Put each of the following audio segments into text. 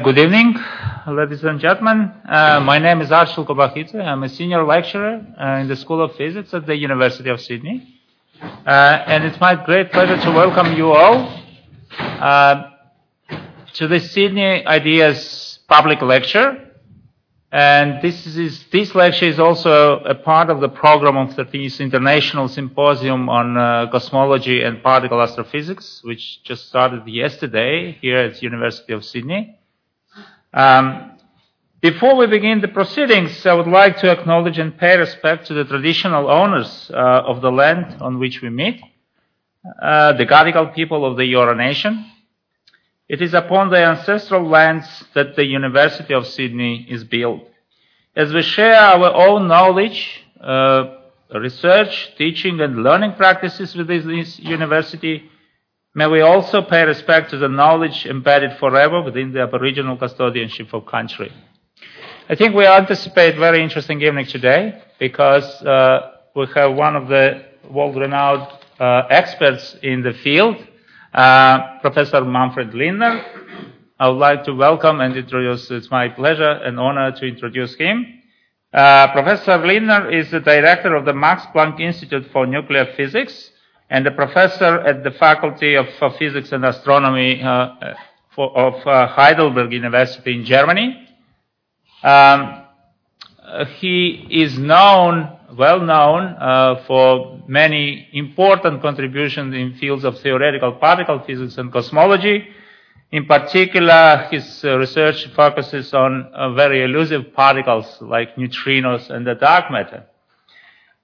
Good evening, ladies and gentlemen. Uh, my name is Archil Kobakhidze. I'm a senior lecturer uh, in the School of Physics at the University of Sydney. Uh, and it's my great pleasure to welcome you all uh, to the Sydney Ideas public lecture. And this is this lecture is also a part of the program of the Peace International Symposium on uh, Cosmology and Particle Astrophysics, which just started yesterday here at the University of Sydney. Um, before we begin the proceedings, I would like to acknowledge and pay respect to the traditional owners uh, of the land on which we meet, uh, the Gadigal people of the Eora Nation. It is upon their ancestral lands that the University of Sydney is built. As we share our own knowledge, uh, research, teaching, and learning practices with this university, May we also pay respect to the knowledge embedded forever within the Aboriginal custodianship of country. I think we anticipate a very interesting evening today because uh, we have one of the world-renowned uh, experts in the field, uh, Professor Manfred Lindner. I would like to welcome and introduce, it's my pleasure and honor to introduce him. Uh, Professor Lindner is the director of the Max Planck Institute for Nuclear Physics and a professor at the Faculty of uh, Physics and Astronomy uh, for, of uh, Heidelberg University in Germany. Um, he is known, well known, for many important contributions in fields of theoretical particle physics and cosmology. In particular, his research focuses on very elusive particles like neutrinos and the dark matter.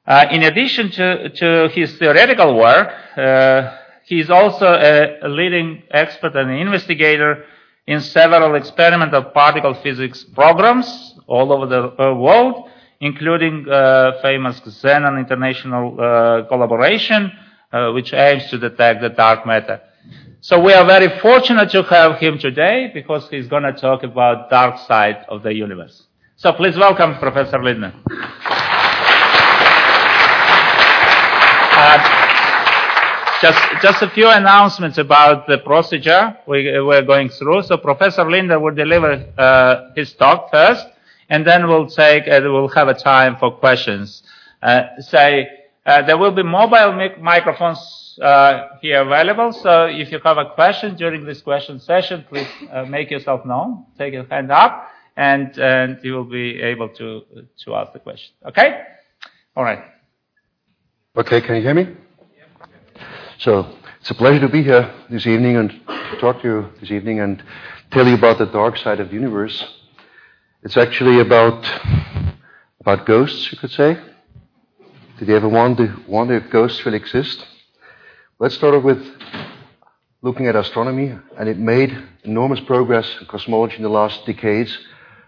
Uh, in addition to, to, his theoretical work, uh, he is also a, leading expert and investigator in several experimental particle physics programs all over the uh, world, including uh, famous Xenon International uh, collaboration, which aims to detect the dark matter. So we are very fortunate to have him today because he's going to talk about dark side of the universe. So please welcome Professor Lindner. Uh, just, just a few announcements about the procedure we, we're going through. So Professor Lindner will deliver uh, his talk first, and then we'll take, uh, we'll have a time for questions. Uh, say, uh, there will be mobile mic- microphones uh, here available. So if you have a question during this question session, please make yourself known. Take your hand up, and, and you will be able to to ask the question. Okay? All right. Okay, can you hear me? So it's a pleasure to be here this evening and to talk to you this evening and tell you about the dark side of the universe. It's actually about about ghosts, you could say. Did you ever wonder, wonder if ghosts really exist? Let's start off with looking at astronomy, and it made enormous progress in cosmology in the last decades.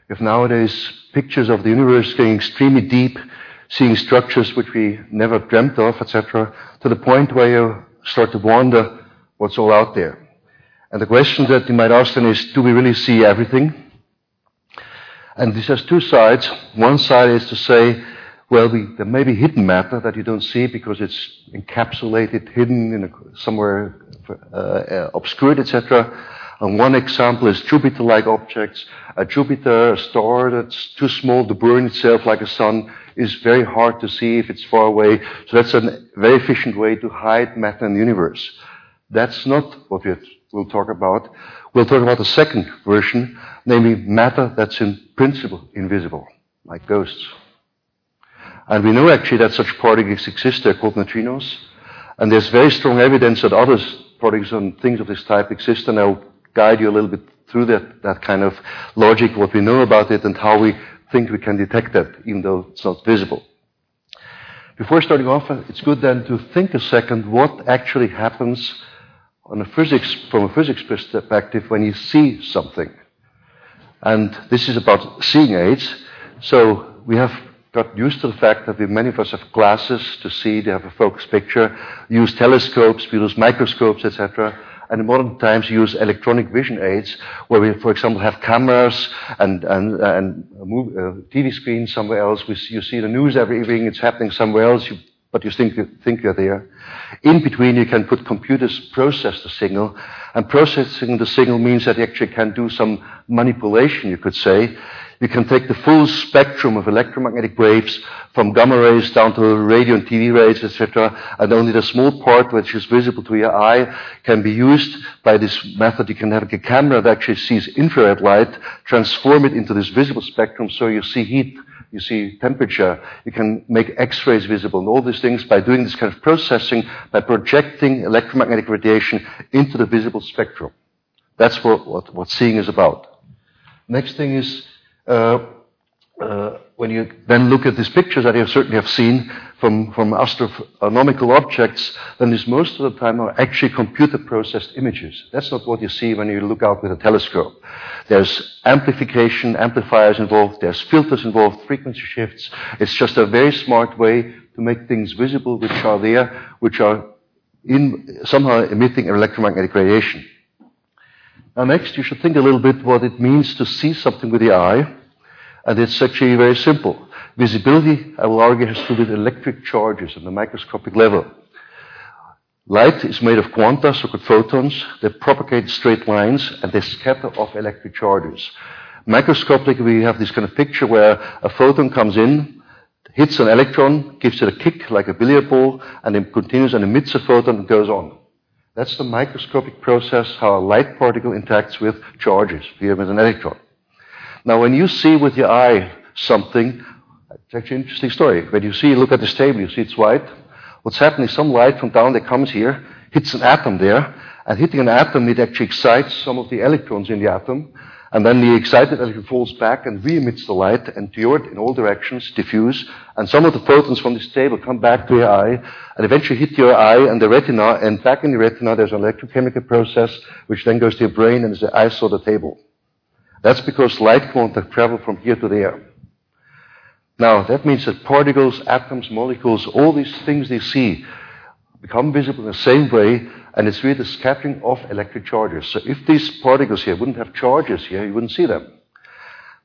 Have nowadays pictures of the universe going extremely deep seeing structures which we never dreamt of, etc., to the point where you start to wonder what's all out there. And the question that you might ask then is, do we really see everything? And this has two sides. One side is to say, well, we, there may be hidden matter that you don't see because it's encapsulated, hidden in a, somewhere uh, uh, obscured, etc. And one example is Jupiter-like objects. A Jupiter, a star that's too small to burn itself like a sun, is very hard to see if it's far away. So that's a very efficient way to hide matter in the universe. That's not what we'll talk about. We'll talk about the second version, namely matter that's in principle invisible, like ghosts. And we know actually that such particles exist. They're called neutrinos. And there's very strong evidence that other particles and things of this type exist. And I'll guide you a little bit through that, that kind of logic, what we know about it, and how we think we can detect that, even though it's not visible. Before starting off, it's good then to think a second what actually happens a physics, from a physics perspective when you see something. And this is about seeing aids. So we have got used to the fact that we, many of us have glasses to see, they have a focused picture, use telescopes, we use microscopes, etc and in modern times use electronic vision aids, where we, for example, have cameras and, and, and a uh, TV screens somewhere else. We, you see the news every evening, it's happening somewhere else. You but you think, you think you're there. In between, you can put computers process the signal, and processing the signal means that you actually can do some manipulation, you could say. You can take the full spectrum of electromagnetic waves from gamma rays down to radio and TV rays, etc., and only the small part which is visible to your eye can be used by this method. You can have a camera that actually sees infrared light, transform it into this visible spectrum so you see heat you see temperature, you can make X-rays visible, and all these things by doing this kind of processing, by projecting electromagnetic radiation into the visible spectrum. That's what, what, what seeing is about. Next thing is uh, uh, when you then look at these pictures that you certainly have seen from, from astronomical objects, then these most of the time are actually computer processed images. That's not what you see when you look out with a telescope. There's amplification, amplifiers involved, there's filters involved, frequency shifts. It's just a very smart way to make things visible which are there, which are in, somehow emitting electromagnetic radiation. Now next, you should think a little bit what it means to see something with the eye. And it's actually very simple. Visibility, I will argue, has to do with electric charges on the microscopic level. Light is made of quanta, so-called photons. They propagate straight lines and they scatter off electric charges. Microscopically, we have this kind of picture where a photon comes in, hits an electron, gives it a kick like a billiard ball, and then continues and emits a photon and goes on. That's the microscopic process how a light particle interacts with charges, here with an electron. Now, when you see with your eye something, it's actually an interesting story. When you see, look at this table, you see it's white. What's happening, some light from down there comes here, hits an atom there, and hitting an atom, it actually excites some of the electrons in the atom, and then the excited electron falls back and re-emits the light and toward in all directions, diffuse, and some of the photons from this table come back to your eye and eventually hit your eye and the retina, and back in the retina there's an electrochemical process which then goes to your brain and is the eye saw the table. That's because light quanta travel from here to there. Now, that means that particles, atoms, molecules, all these things they see become visible in the same way, and it's really the scattering of electric charges. So if these particles here wouldn't have charges here, you wouldn't see them.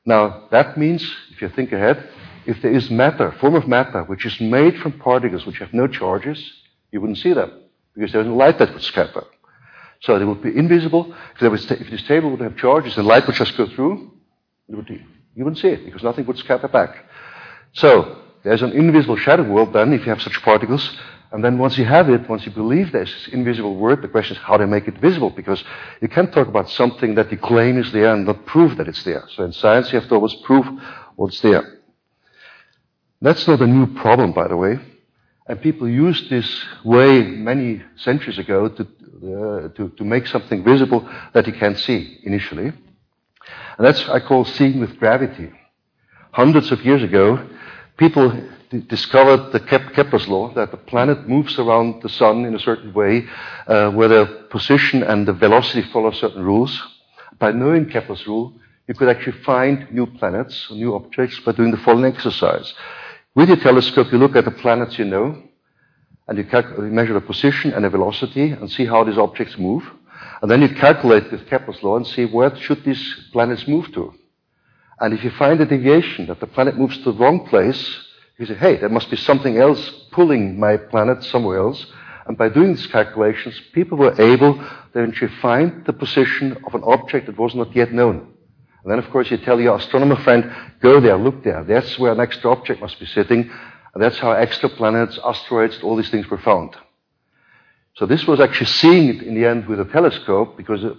Now, that means, if you think ahead, if there is matter, form of matter, which is made from particles which have no charges, you wouldn't see them, because there's no light that would scatter. So they would be invisible. If, was, if this table would have charges, the light would just go through, would, you wouldn't see it, because nothing would scatter back. So, there's an invisible shadow world then, if you have such particles. And then once you have it, once you believe there's this invisible word, the question is how to make it visible, because you can't talk about something that you claim is there and not prove that it's there. So in science, you have to always prove what's there. That's not a new problem, by the way. And people used this way many centuries ago to, uh, to, to make something visible that you can't see initially. And that's, I call seeing with gravity. Hundreds of years ago, people discovered the Kep- Kepler's law that the planet moves around the sun in a certain way, uh, where the position and the velocity follow certain rules. By knowing Kepler's rule, you could actually find new planets, new objects by doing the following exercise. With your telescope, you look at the planets you know, and you, you measure the position and the velocity and see how these objects move. And then you calculate with Kepler's law and see where should these planets move to. And if you find a deviation that the planet moves to the wrong place, you say, hey, there must be something else pulling my planet somewhere else. And by doing these calculations, people were able to actually find the position of an object that was not yet known. And then, of course, you tell your astronomer friend, go there, look there. That's where an extra object must be sitting. And that's how extra planets, asteroids, all these things were found. So this was actually seeing it in the end with a telescope, because it,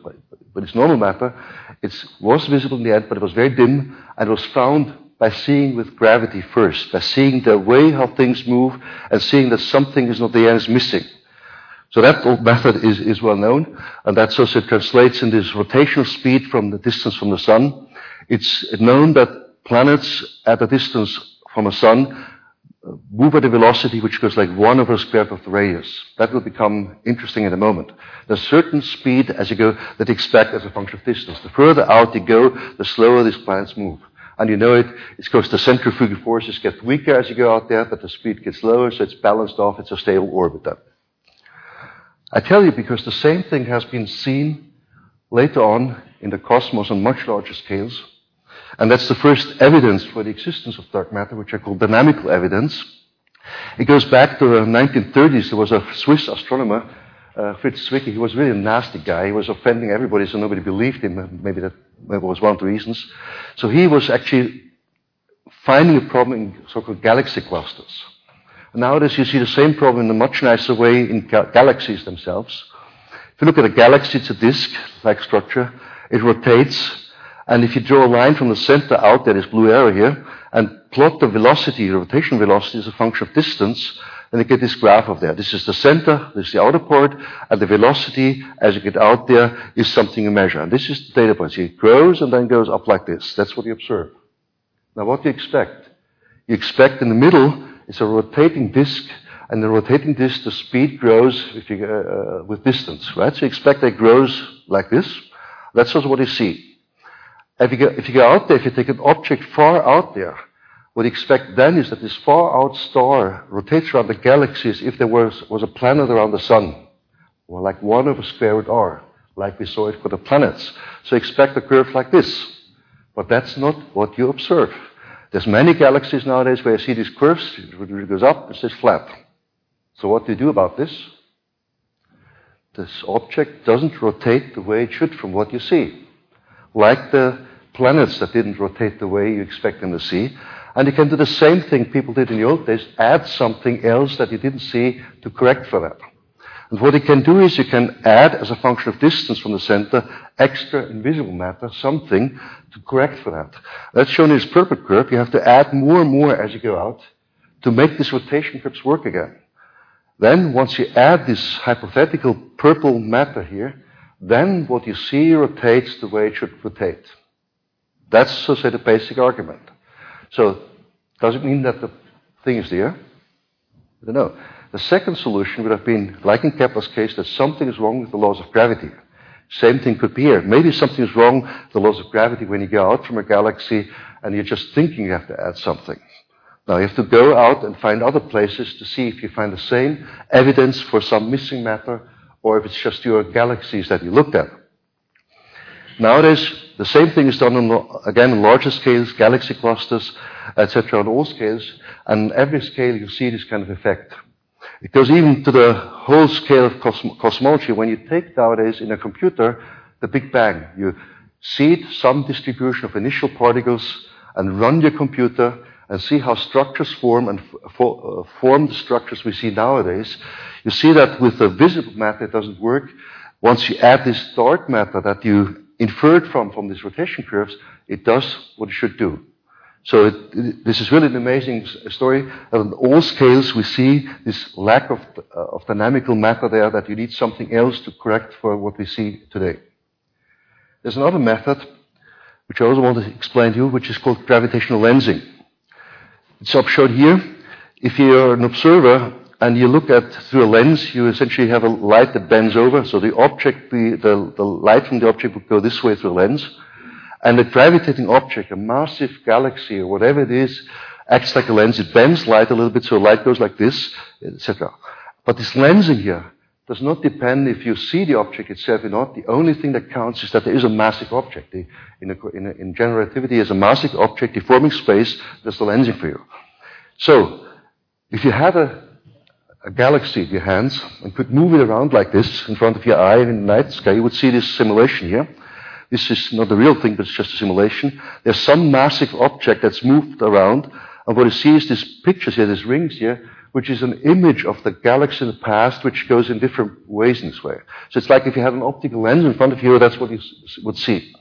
but it's normal matter. It was visible in the end, but it was very dim, and it was found by seeing with gravity first, by seeing the way how things move, and seeing that something is not there and is missing. So that method is, is well known, and that also translates in this rotational speed from the distance from the sun. It's known that planets at a distance from a sun uh, move at a velocity which goes like 1 over the square root of the radius. That will become interesting in a moment. There's certain speed as you go that you expect as a function of distance. The further out you go, the slower these planets move. And you know it, it's because the centrifugal forces get weaker as you go out there, but the speed gets lower, so it's balanced off, it's a stable orbit then. I tell you because the same thing has been seen later on in the cosmos on much larger scales. And that's the first evidence for the existence of dark matter, which I call dynamical evidence. It goes back to the 1930s. There was a Swiss astronomer, uh, Fritz Zwicky. He was really a nasty guy. He was offending everybody, so nobody believed him. Maybe that maybe was one of the reasons. So he was actually finding a problem in so-called galaxy clusters. Nowadays, you see the same problem in a much nicer way in ga- galaxies themselves. If you look at a galaxy, it's a disk-like structure. It rotates, and if you draw a line from the center out, there is blue arrow here, and plot the velocity, the rotation velocity as a function of distance, then you get this graph of there. This is the center, this is the outer part, and the velocity as you get out there is something you measure. And this is the data point. So it grows and then goes up like this. That's what you observe. Now what do you expect? You expect in the middle it's a rotating disk, and the rotating disk, the speed grows you, uh, uh, with distance, right? So you expect that it grows like this. That's also what you see. If you, go, if you go out there, if you take an object far out there, what you expect then is that this far out star rotates around the galaxy as if there was, was a planet around the sun, or like 1 over square root r, like we saw it for the planets. So expect a curve like this. But that's not what you observe. There's many galaxies nowadays where you see these curves, it goes up, it stays flat. So what do you do about this? This object doesn't rotate the way it should from what you see. Like the planets that didn't rotate the way you expect them to see. And you can do the same thing people did in the old days, add something else that you didn't see to correct for that. And what you can do is you can add, as a function of distance from the center, extra invisible matter, something to correct for that. That's shown in this purple curve. You have to add more and more as you go out to make these rotation curves work again. Then, once you add this hypothetical purple matter here, then what you see rotates the way it should rotate. That's, so say, the basic argument. So, does it mean that the thing is there? I don't know. The second solution would have been, like in Kepler's case, that something is wrong with the laws of gravity. Same thing could be here. Maybe something is wrong with the laws of gravity when you go out from a galaxy and you're just thinking you have to add something. Now you have to go out and find other places to see if you find the same evidence for some missing matter or if it's just your galaxies that you looked at. Nowadays, the same thing is done on, again on larger scales, galaxy clusters, etc., on all scales, and every scale you see this kind of effect. It goes even to the whole scale of cosmo- cosmology. When you take nowadays in a computer the Big Bang, you seed some distribution of initial particles and run your computer and see how structures form and uh, form the structures we see nowadays. You see that with the visible matter it doesn't work. Once you add this dark matter that you inferred from from these rotation curves, it does what it should do. So it, it, this is really an amazing story. On all scales, we see this lack of, uh, of dynamical matter there that you need something else to correct for what we see today. There's another method, which I also want to explain to you, which is called gravitational lensing. It's up showed here. If you're an observer and you look at through a lens, you essentially have a light that bends over. So the object, the, the, the light from the object would go this way through a lens. And a gravitating object, a massive galaxy or whatever it is, acts like a lens. It bends light a little bit, so light goes like this, etc. But this lensing here does not depend if you see the object itself or not. The only thing that counts is that there is a massive object. in, a, in, a, in general relativity, there's a massive object deforming space. That's the lensing for you. So, if you had a, a galaxy in your hands and could move it around like this in front of your eye in the night sky, you would see this simulation here. This is not the real thing, but it's just a simulation. There's some massive object that's moved around, and what you see is these pictures here, these rings here, which is an image of the galaxy in the past, which goes in different ways in this way. So it's like if you had an optical lens in front of you, that's what you would see.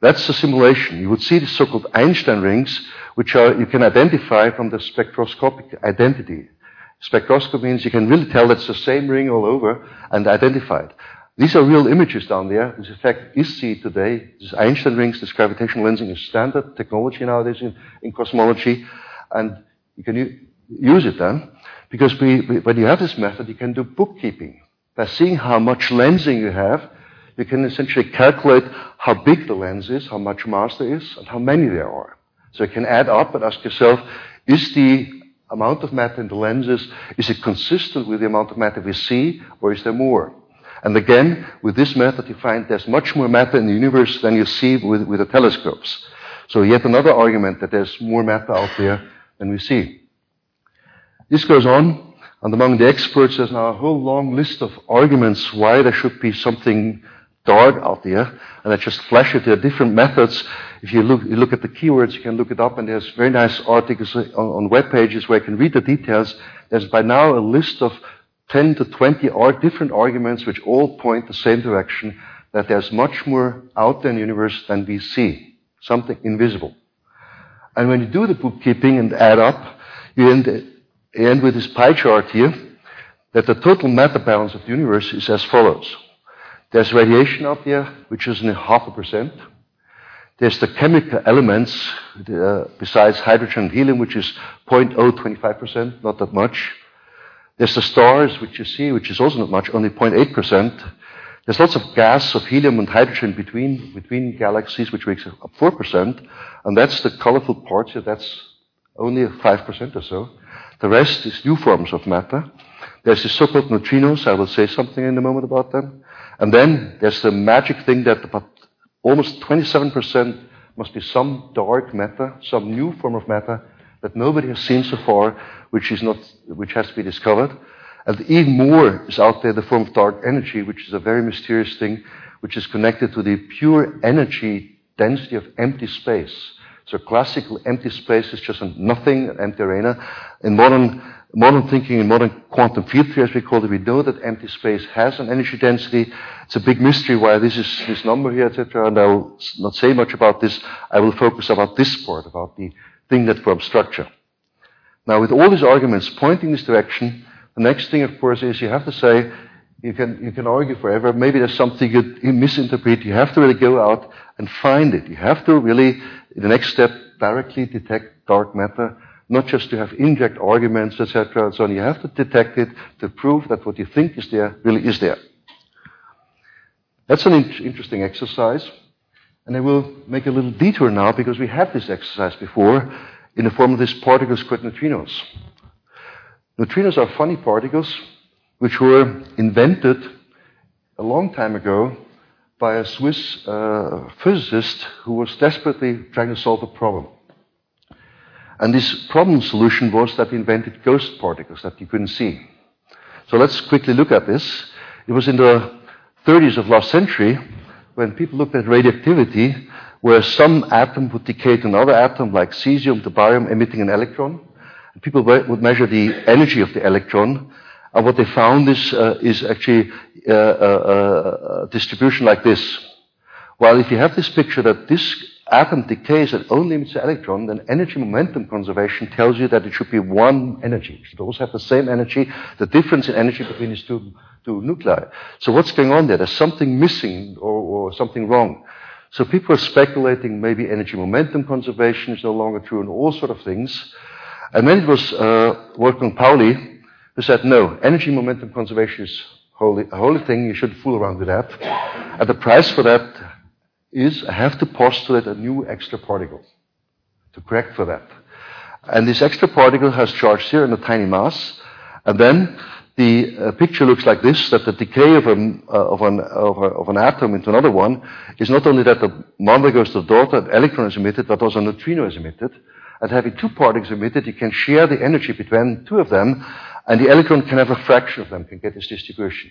That's a simulation. You would see the so-called Einstein rings, which are, you can identify from the spectroscopic identity. Spectroscopy means you can really tell it's the same ring all over and identify it. These are real images down there. This effect is seen today. This Einstein rings, this gravitational lensing is standard technology nowadays in, in cosmology. And you can u- use it then. Because we, we, when you have this method, you can do bookkeeping. By seeing how much lensing you have, you can essentially calculate how big the lens is, how much mass there is, and how many there are. So you can add up and ask yourself, is the amount of matter in the lenses, is it consistent with the amount of matter we see, or is there more? And again, with this method, you find there's much more matter in the universe than you see with, with the telescopes. So yet another argument that there's more matter out there than we see. This goes on, and among the experts, there's now a whole long list of arguments why there should be something dark out there, and I just flash it. There are different methods. If you look, you look at the keywords, you can look it up, and there's very nice articles on, on web pages where you can read the details. There's by now a list of 10 to 20 different arguments which all point the same direction, that there's much more out there in the universe than we see, something invisible. And when you do the bookkeeping and add up, you end, you end with this pie chart here, that the total matter balance of the universe is as follows. There's radiation out there, which is in half a percent. There's the chemical elements, uh, besides hydrogen and helium, which is 0.025%, not that much. There's the stars, which you see, which is also not much, only 0.8%. There's lots of gas of helium and hydrogen between, between galaxies, which makes up 4%. And that's the colorful part here. That's only 5% or so. The rest is new forms of matter. There's the so-called neutrinos. I will say something in a moment about them. And then there's the magic thing that about almost 27% must be some dark matter, some new form of matter that nobody has seen so far, which is not, which has to be discovered. And even more is out there the form of dark energy, which is a very mysterious thing, which is connected to the pure energy density of empty space. So classical empty space is just nothing, an empty arena. In modern modern thinking in modern quantum field theory, as we call it, we know that empty space has an energy density. It's a big mystery why this is this number here, etc. And I will not say much about this. I will focus about this part, about the thing that forms structure. Now, with all these arguments pointing this direction, the next thing, of course, is you have to say, you can, you can argue forever. Maybe there's something you misinterpret. You have to really go out and find it. You have to really, the next step, directly detect dark matter not just to have inject arguments, etc., so. You have to detect it to prove that what you think is there really is there. That's an in- interesting exercise. And I will make a little detour now because we had this exercise before in the form of these particles called neutrinos. Neutrinos are funny particles which were invented a long time ago by a Swiss uh, physicist who was desperately trying to solve a problem. And this problem solution was that he invented ghost particles that you couldn't see. So let's quickly look at this. It was in the 30s of last century when people looked at radioactivity, where some atom would decay to another atom, like cesium to barium, emitting an electron. People would measure the energy of the electron. And what they found is, uh, is actually uh, uh, a distribution like this. While if you have this picture that this atom decays and only an electron, then energy momentum conservation tells you that it should be one energy. It should always have the same energy, the difference in energy between these two, two nuclei. So what's going on there? There's something missing or, or something wrong. So people are speculating maybe energy momentum conservation is no longer true and all sort of things. And then it was uh, Wolfgang Pauli who said, no, energy momentum conservation is holy, a holy thing. You shouldn't fool around with that. And the price for that is I have to postulate a new extra particle to correct for that. And this extra particle has charge here and a tiny mass. And then the uh, picture looks like this, that the decay of, an, uh, of, an, of, a, of, an atom into another one is not only that the mother goes to the daughter, an electron is emitted, but also a neutrino is emitted. And having two particles emitted, you can share the energy between two of them, and the electron can have a fraction of them, can get this distribution.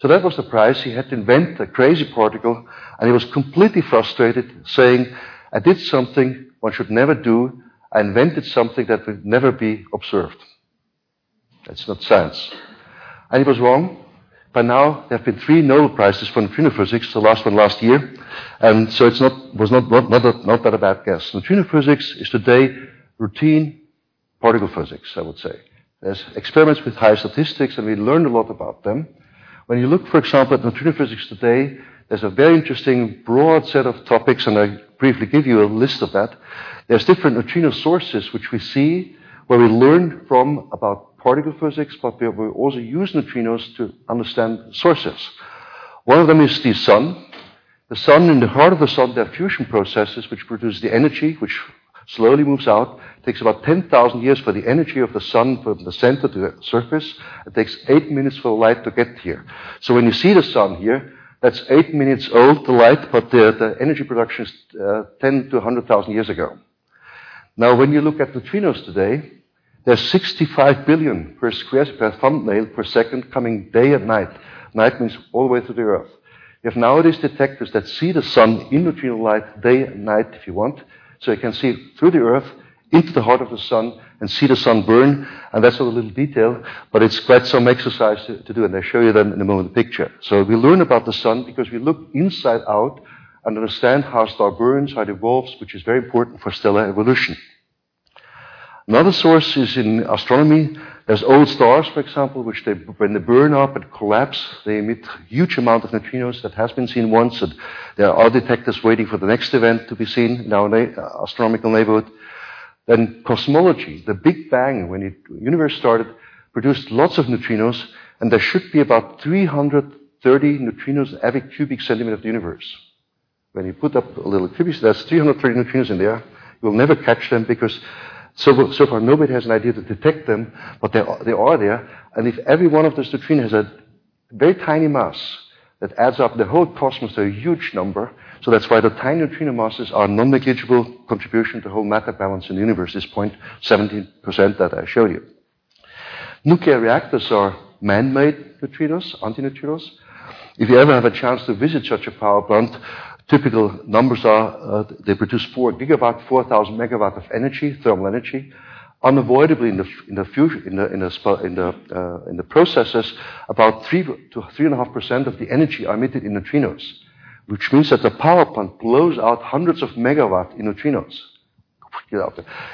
So that was the price. He had to invent a crazy particle, and he was completely frustrated, saying, I did something one should never do. I invented something that would never be observed. That's not science. And he was wrong. By now, there have been three Nobel Prizes for neutrino physics, the last one last year. And so it was not, not, not, not that a bad guess. Neutrino physics is today routine particle physics, I would say. There's experiments with high statistics, and we learned a lot about them. When you look, for example, at neutrino physics today, there's a very interesting broad set of topics, and I briefly give you a list of that. There's different neutrino sources which we see where we learn from about particle physics, but we also use neutrinos to understand sources. One of them is the sun. The sun, in the heart of the sun, there are fusion processes which produce the energy, which slowly moves out. It takes about 10,000 years for the energy of the sun from the center to the surface. It takes eight minutes for the light to get here. So when you see the sun here, that's eight minutes old, the light, but the, the energy production is uh, 10 to 100,000 years ago. Now, when you look at neutrinos today, There's 65 billion per square per thumbnail per second coming day and night. Night means all the way to the Earth. You have nowadays detectors that see the sun in neutrino light day and night if you want. So you can see through the Earth into the heart of the sun and see the sun burn. And that's a little detail, but it's quite some exercise to, to do. And I'll show you then in a moment the picture. So we learn about the sun because we look inside out and understand how a star burns, how it evolves, which is very important for stellar evolution. Another source is in astronomy. There's old stars, for example, which they, when they burn up and collapse, they emit huge amount of neutrinos. That has been seen once, and there are detectors waiting for the next event to be seen in our na- uh, astronomical neighborhood. Then cosmology, the Big Bang, when the universe started, produced lots of neutrinos, and there should be about 330 neutrinos every cubic centimeter of the universe. When you put up a little cubic, there's 330 neutrinos in there. You'll never catch them because so, so far nobody has an idea to detect them, but they are, they are there. And if every one of those neutrinos has a very tiny mass that adds up the whole cosmos to a huge number, so that's why the tiny neutrino masses are non-negligible contribution to the whole matter balance in the universe, this 0.17% that I showed you. Nuclear reactors are man-made neutrinos, antineutrinos. If you ever have a chance to visit such a power plant, typical numbers are uh, they produce 4 gigawatt, 4,000 megawatt of energy, thermal energy. Unavoidably in the, in the, fusion, in the, in the, in the, uh, in the processes, about 3 to 3.5% of the energy are emitted in neutrinos, which means that the power plant blows out hundreds of megawatt in neutrinos.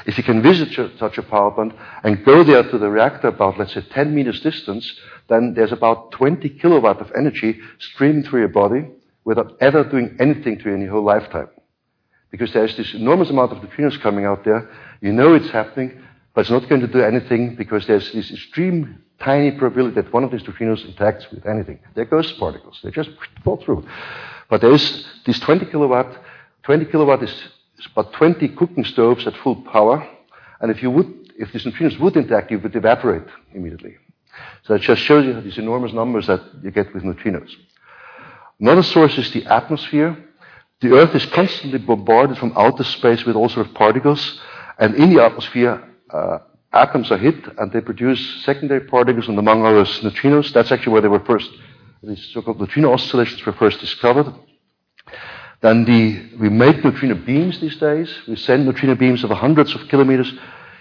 If you can visit such a power plant and go there to the reactor about, let's say, 10 meters distance, then there's about 20 kilowatt of energy streaming through your body without ever doing anything to you in your whole lifetime. Because there's this enormous amount of neutrinos coming out there. You know it's happening, but it's not going to do anything because there's this extreme tiny probability that one of these neutrinos interacts with anything. They're ghost particles. They just fall through. But there is this 20 kilowatt. 20 kilowatt is, is about 20 cooking stoves at full power. And if you would, if these neutrinos would interact, you would evaporate immediately. So it just shows you these enormous numbers that you get with neutrinos. Another source is the atmosphere. The Earth is constantly bombarded from outer space with all sorts of particles, and in the atmosphere, uh, atoms are hit and they produce secondary particles, and among others, neutrinos. That's actually where they were first, these so-called neutrino oscillations were first discovered. Then the, we make neutrino beams these days. We send neutrino beams of hundreds of kilometers.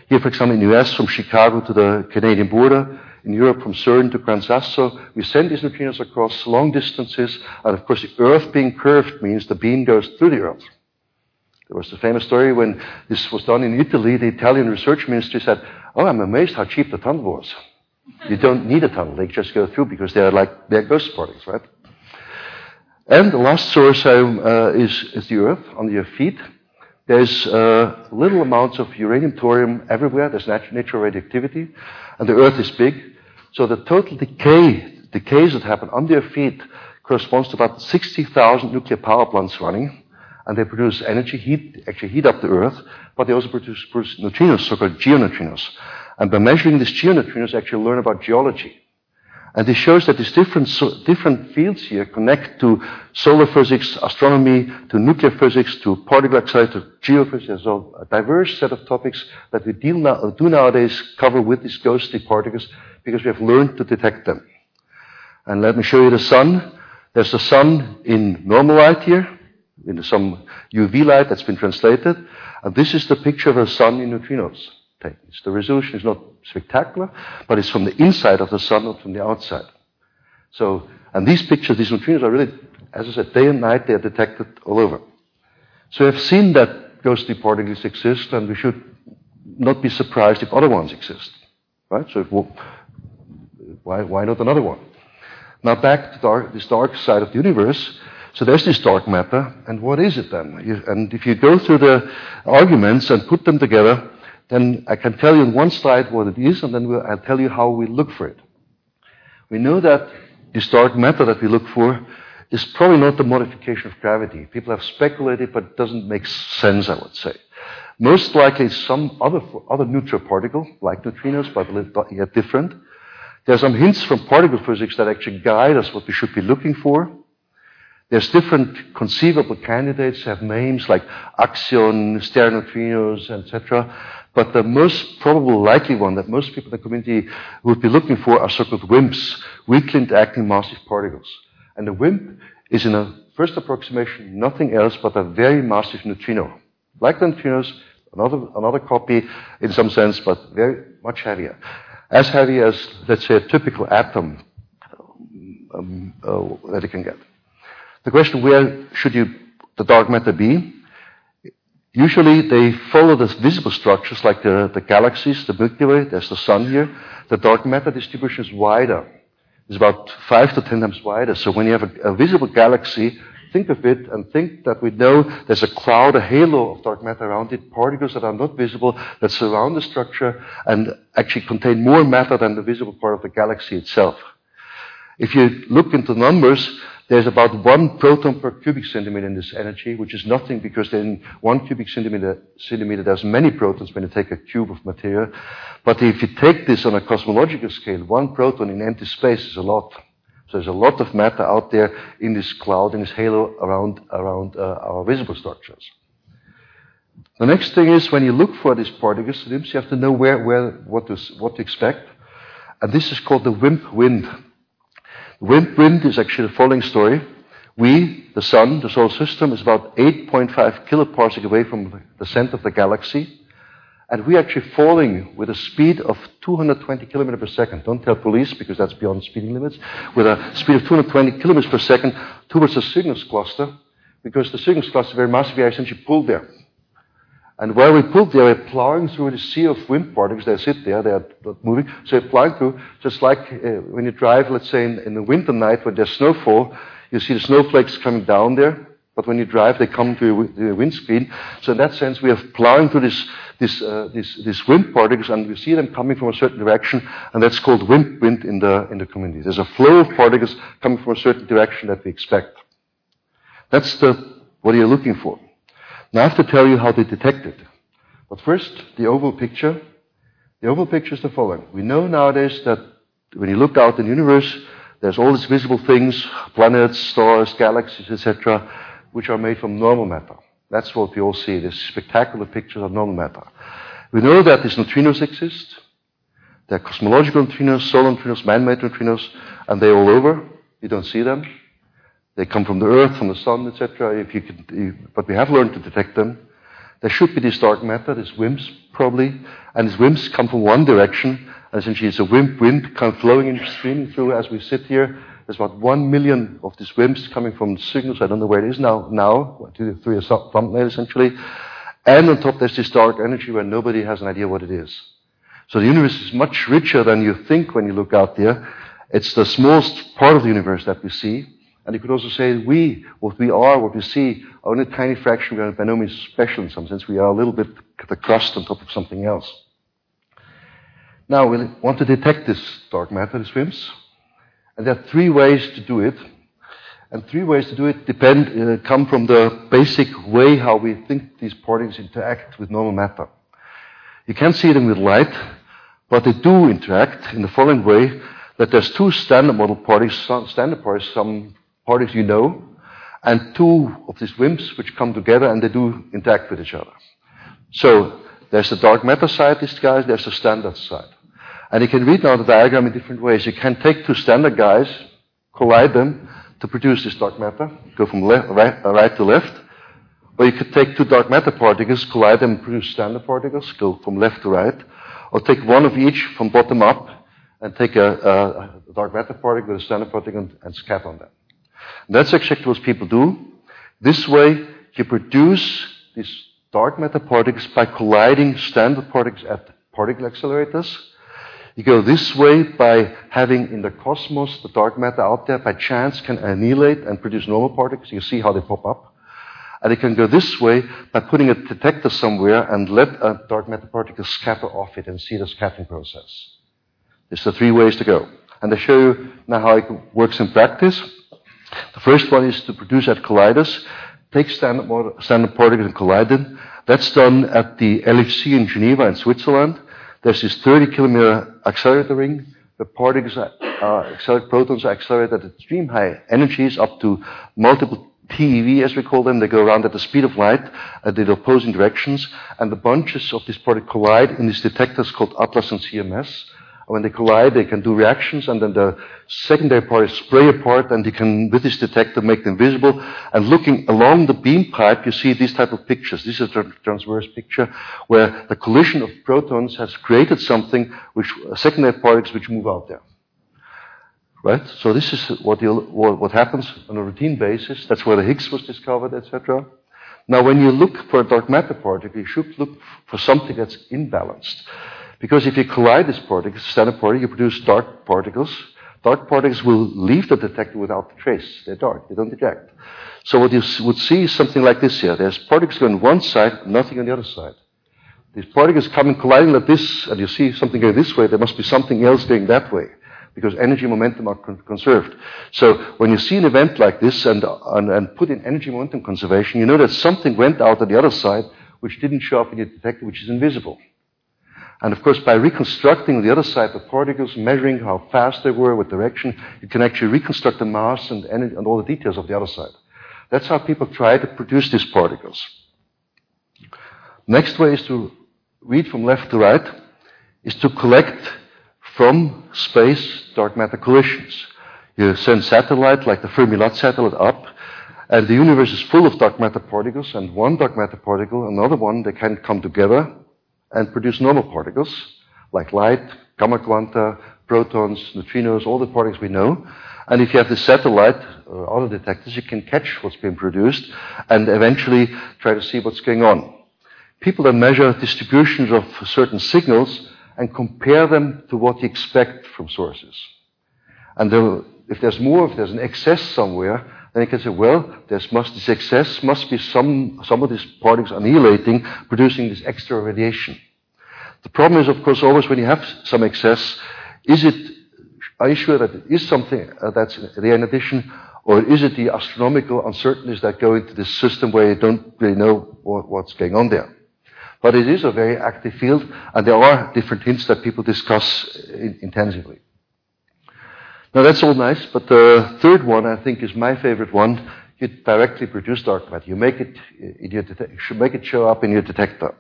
Here, for example, in the US, from Chicago to the Canadian border, in Europe from CERN to Gran Sasso. We send these neutrinos across long distances, and of course, the Earth being curved means the beam goes through the Earth. There was a famous story when this was done in Italy. The Italian research ministry said, "Oh, I'm amazed how cheap the tunnel was. You don't need a tunnel; they just go through because they're like they're ghost particles, right?" And the last source uh, is, is the Earth under your feet. There's uh, little amounts of uranium, thorium everywhere. There's nat- natural radioactivity, and the Earth is big. So the total decay, decays that happen under your feet corresponds to about 60,000 nuclear power plants running. And they produce energy, heat, actually heat up the Earth, but they also produce, produce neutrinos, so-called geoneutrinos. And by measuring these geoneutrinos, actually learn about geology. And it shows that these different, so, different fields here connect to solar physics, astronomy, to nuclear physics, to particle accelerator, to geophysics. So a diverse set of topics that we deal now, do nowadays cover with these ghostly particles because we have learned to detect them. And let me show you the sun. There's the sun in normal light here, in some UV light that's been translated. And this is the picture of the sun in neutrinos. The resolution is not spectacular, but it's from the inside of the sun, not from the outside. So, and these pictures, these neutrinos are really, as I said, day and night, they are detected all over. So we have seen that ghostly particles exist, and we should not be surprised if other ones exist. Right? So why, why not another one? Now back to dark, this dark side of the universe. So there's this dark matter, and what is it then? You, and if you go through the arguments and put them together, then I can tell you in one slide what it is, and then we'll, I'll tell you how we look for it. We know that this dark matter that we look for is probably not the modification of gravity. People have speculated, but it doesn't make sense, I would say. Most likely some other, other neutral particle, like neutrinos, but yet different. There are some hints from particle physics that actually guide us what we should be looking for. There's different conceivable candidates have names like axion, sterile neutrinos, etc. But the most probable likely one that most people in the community would be looking for are so-called WIMPs, weakly interacting massive particles. And the WIMP is in a first approximation nothing else but a very massive neutrino. Like the neutrinos, another, another copy in some sense, but very much heavier. As heavy as, let's say, a typical atom um, uh, that it can get. The question, where should you, the dark matter be? Usually they follow the visible structures like the, the galaxies, the Milky Way, there's the sun here. The dark matter distribution is wider. It's about five to ten times wider. So when you have a, a visible galaxy, think of it and think that we know there's a cloud, a halo of dark matter around it, particles that are not visible that surround the structure and actually contain more matter than the visible part of the galaxy itself. If you look into numbers, there's about one proton per cubic centimeter in this energy, which is nothing because in one cubic centimeter, centimeter there's many protons when you take a cube of material. But if you take this on a cosmological scale, one proton in empty space is a lot. So there's a lot of matter out there in this cloud, in this halo around, around uh, our visible structures. The next thing is when you look for these particles, you have to know where, where, what, to, what to expect. And this is called the WIMP wind. WIMP wind is actually the following story. We, the Sun, the solar system, is about 8.5 kiloparsec away from the center of the galaxy. And we're actually falling with a speed of 220 kilometers per second. Don't tell police because that's beyond speeding limits. With a speed of 220 kilometers per second towards the Cygnus cluster because the Cygnus cluster very massive. We are essentially pulled there. And where we pulled there, we're plowing through the sea of WIMP particles. They sit there, they are not moving. So we're plowing through, just like uh, when you drive, let's say, in, in the winter night when there's snowfall, you see the snowflakes coming down there. But when you drive, they come to your windscreen. So in that sense, we are plowing through this, this, uh, this, this WIMP particles, and we see them coming from a certain direction, and that's called WIMP wind in the, in the community. There's a flow of particles coming from a certain direction that we expect. That's the, what you're looking for. Now I have to tell you how they detect it. But first, the oval picture. The oval picture is the following. We know nowadays that when you look out in the universe, there's all these visible things, planets, stars, galaxies, etc., which are made from normal matter. That's what we all see, these spectacular pictures of normal matter. We know that these neutrinos exist. They're cosmological neutrinos, solar neutrinos, man-made neutrinos, and they're all over. You don't see them. They come from the earth, from the sun, etc. If you could, but we have learned to detect them. There should be this dark matter, these WIMPs probably, and these WIMPs come from one direction. And essentially, it's a WIMP wind kind of flowing and streaming through as we sit here. There's about one million of these WIMPs coming from Cygnus. I don't know where it is now. Now, through a thumbnail essentially. And on top, there's this dark energy where nobody has an idea what it is. So the universe is much richer than you think when you look out there. It's the smallest part of the universe that we see. And you could also say we, what we are, what we see, are only a tiny fraction. We are by no means special in some sense. We are a little bit the crust on top of something else. Now, we want to detect this dark matter, this WIMPs. And there are three ways to do it. And three ways to do it depend, uh, come from the basic way how we think these particles interact with normal matter. You can't see them with light, but they do interact in the following way that there's two standard model particles, standard particles, some parties you know, and two of these WIMPs which come together and they do interact with each other. So there's the dark matter side, these guys, there's the standard side. And you can read now the diagram in different ways. You can take two standard guys, collide them to produce this dark matter, go from right, right to left. Or you could take two dark matter particles, collide them, and produce standard particles, go from left to right. Or take one of each from bottom up and take a, a dark matter particle with a standard particle and, and scatter on them. That's exactly what people do. This way, you produce these dark matter particles by colliding standard particles at particle accelerators. You go this way by having in the cosmos the dark matter out there by chance can annihilate and produce normal particles. You see how they pop up. And you can go this way by putting a detector somewhere and let a dark matter particle scatter off it and see the scattering process. There's the three ways to go. And I show you now how it works in practice. The first one is to produce at colliders. Take standard, standard particles and collide them. That's done at the LHC in Geneva in Switzerland. There's this 30 kilometer accelerator ring. The particles are, uh, accelerate, protons are accelerated at extreme high energies up to multiple TeV, as we call them. They go around at the speed of light at the opposing directions, and the bunches of these particles collide in these detectors called ATLAS and CMS. When they collide, they can do reactions, and then the secondary particles spray apart, and you can, with this detector, make them visible. And looking along the beam pipe, you see these type of pictures. This is a transverse picture where the collision of protons has created something which secondary particles which move out there. Right? So this is what, what, what happens on a routine basis. That's where the Higgs was discovered, etc. Now, when you look for a dark matter particle, you should look for something that's imbalanced. Because if you collide these particles, standard particle, you produce dark particles. Dark particles will leave the detector without a trace. They're dark. They don't detect. So what you would see is something like this here. There's particles going one side, nothing on the other side. These particles coming colliding like this, and you see something going this way, there must be something else going that way because energy and momentum are con- conserved. So when you see an event like this and, and, and put in energy momentum conservation, you know that something went out on the other side which didn't show up in your detector, which is invisible. And of course, by reconstructing the other side the particles, measuring how fast they were, what direction, you can actually reconstruct the mass and, energy, and all the details of the other side. That's how people try to produce these particles. Next way is to read from left to right, is to collect from space dark matter collisions. You send satellite like the Fermi-LAT satellite up, and the universe is full of dark matter particles, and one dark matter particle, another one, they can come together and produce normal particles like light, gamma quanta, protons, neutrinos, all the particles we know. And if you have the satellite uh, or other detectors, you can catch what's being produced and eventually try to see what's going on. People then measure distributions of certain signals and compare them to what you expect from sources. And if there's more, if there's an excess somewhere, then you can say, well, there's must, this excess must be some, some of these particles annihilating, producing this extra radiation. The problem is, of course, always when you have some excess, is it, are you sure that it is something uh, that's there in addition, or is it the astronomical uncertainties that go into this system where you don't really know what, what's going on there? But it is a very active field, and there are different hints that people discuss in, intensively. Now that's all nice, but the third one I think is my favorite one. You directly produce dark matter. You make it, in your you should make it show up in your detector.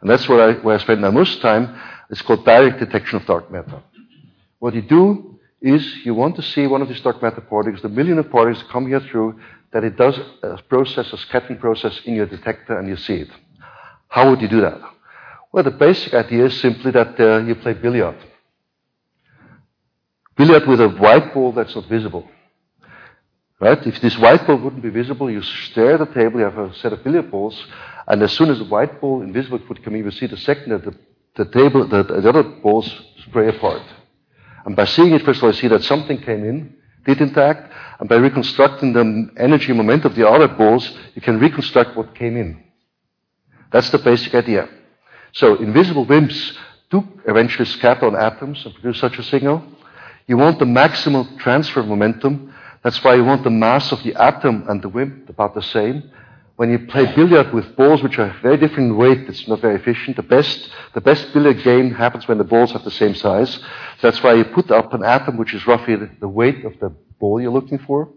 And that's where I, where I spend my most time. It's called direct detection of dark matter. What you do is you want to see one of these dark matter particles, the million of particles that come here through, that it does a process, a scattering process in your detector, and you see it. How would you do that? Well, the basic idea is simply that uh, you play billiard. Billiard with a white ball that's not visible. Right? If this white ball wouldn't be visible, you stare at the table, you have a set of billiard balls, and as soon as the white ball invisible would come in, you see the second that the, the table, the, the other balls spray apart. And by seeing it, first of all, you see that something came in, did interact, and by reconstructing the energy momentum of the other balls, you can reconstruct what came in. That's the basic idea. So invisible WIMPs do eventually scatter on atoms and produce such a signal. You want the maximal transfer momentum. That's why you want the mass of the atom and the WIMP about the same. When you play billiard with balls which are very different weight, it's not very efficient. The best, the best billiard game happens when the balls have the same size. That's why you put up an atom which is roughly the weight of the ball you're looking for.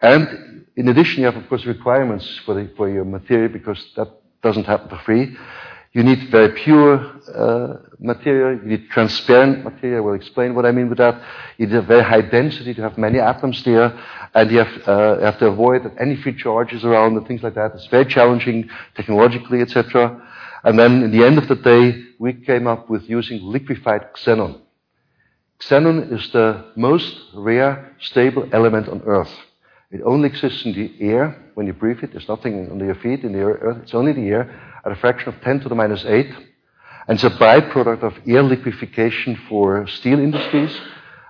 And in addition, you have, of course, requirements for, the, for your material because that doesn't happen for free. You need very pure uh, material. You need transparent material. I will explain what I mean with that. You need a very high density to have many atoms there, and you have, uh, have to avoid any free charges around and things like that. It's very challenging technologically, etc. And then, in the end of the day, we came up with using liquefied xenon. Xenon is the most rare, stable element on Earth. It only exists in the air when you breathe it. There's nothing under your feet in the earth. It's only the air at a fraction of 10 to the minus 8. And it's a byproduct of air liquefaction for steel industries.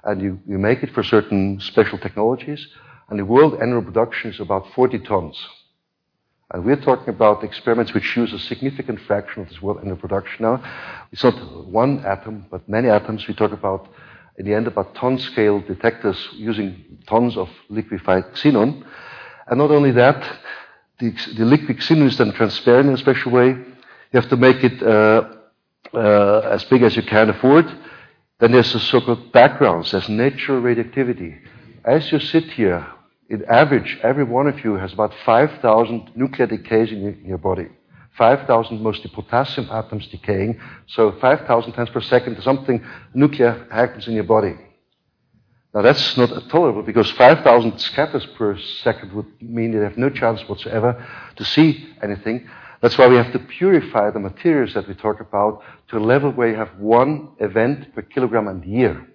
And you, you make it for certain special technologies. And the world annual production is about 40 tons. And we're talking about experiments which use a significant fraction of this world annual production now. It's not one atom, but many atoms. We talk about in the end about ton scale detectors using tons of liquefied xenon. And not only that, the, the liquid xenon is then transparent in a special way. You have to make it uh, uh, as big as you can afford. Then there's the so-called backgrounds. There's natural radioactivity. As you sit here in average, every one of you has about 5,000 nuclear decays in your, in your body. 5,000 mostly potassium atoms decaying. So 5,000 times per second, something nuclear happens in your body. Now that's not tolerable because 5,000 scatters per second would mean you have no chance whatsoever to see anything. That's why we have to purify the materials that we talk about to a level where you have one event per kilogram and year.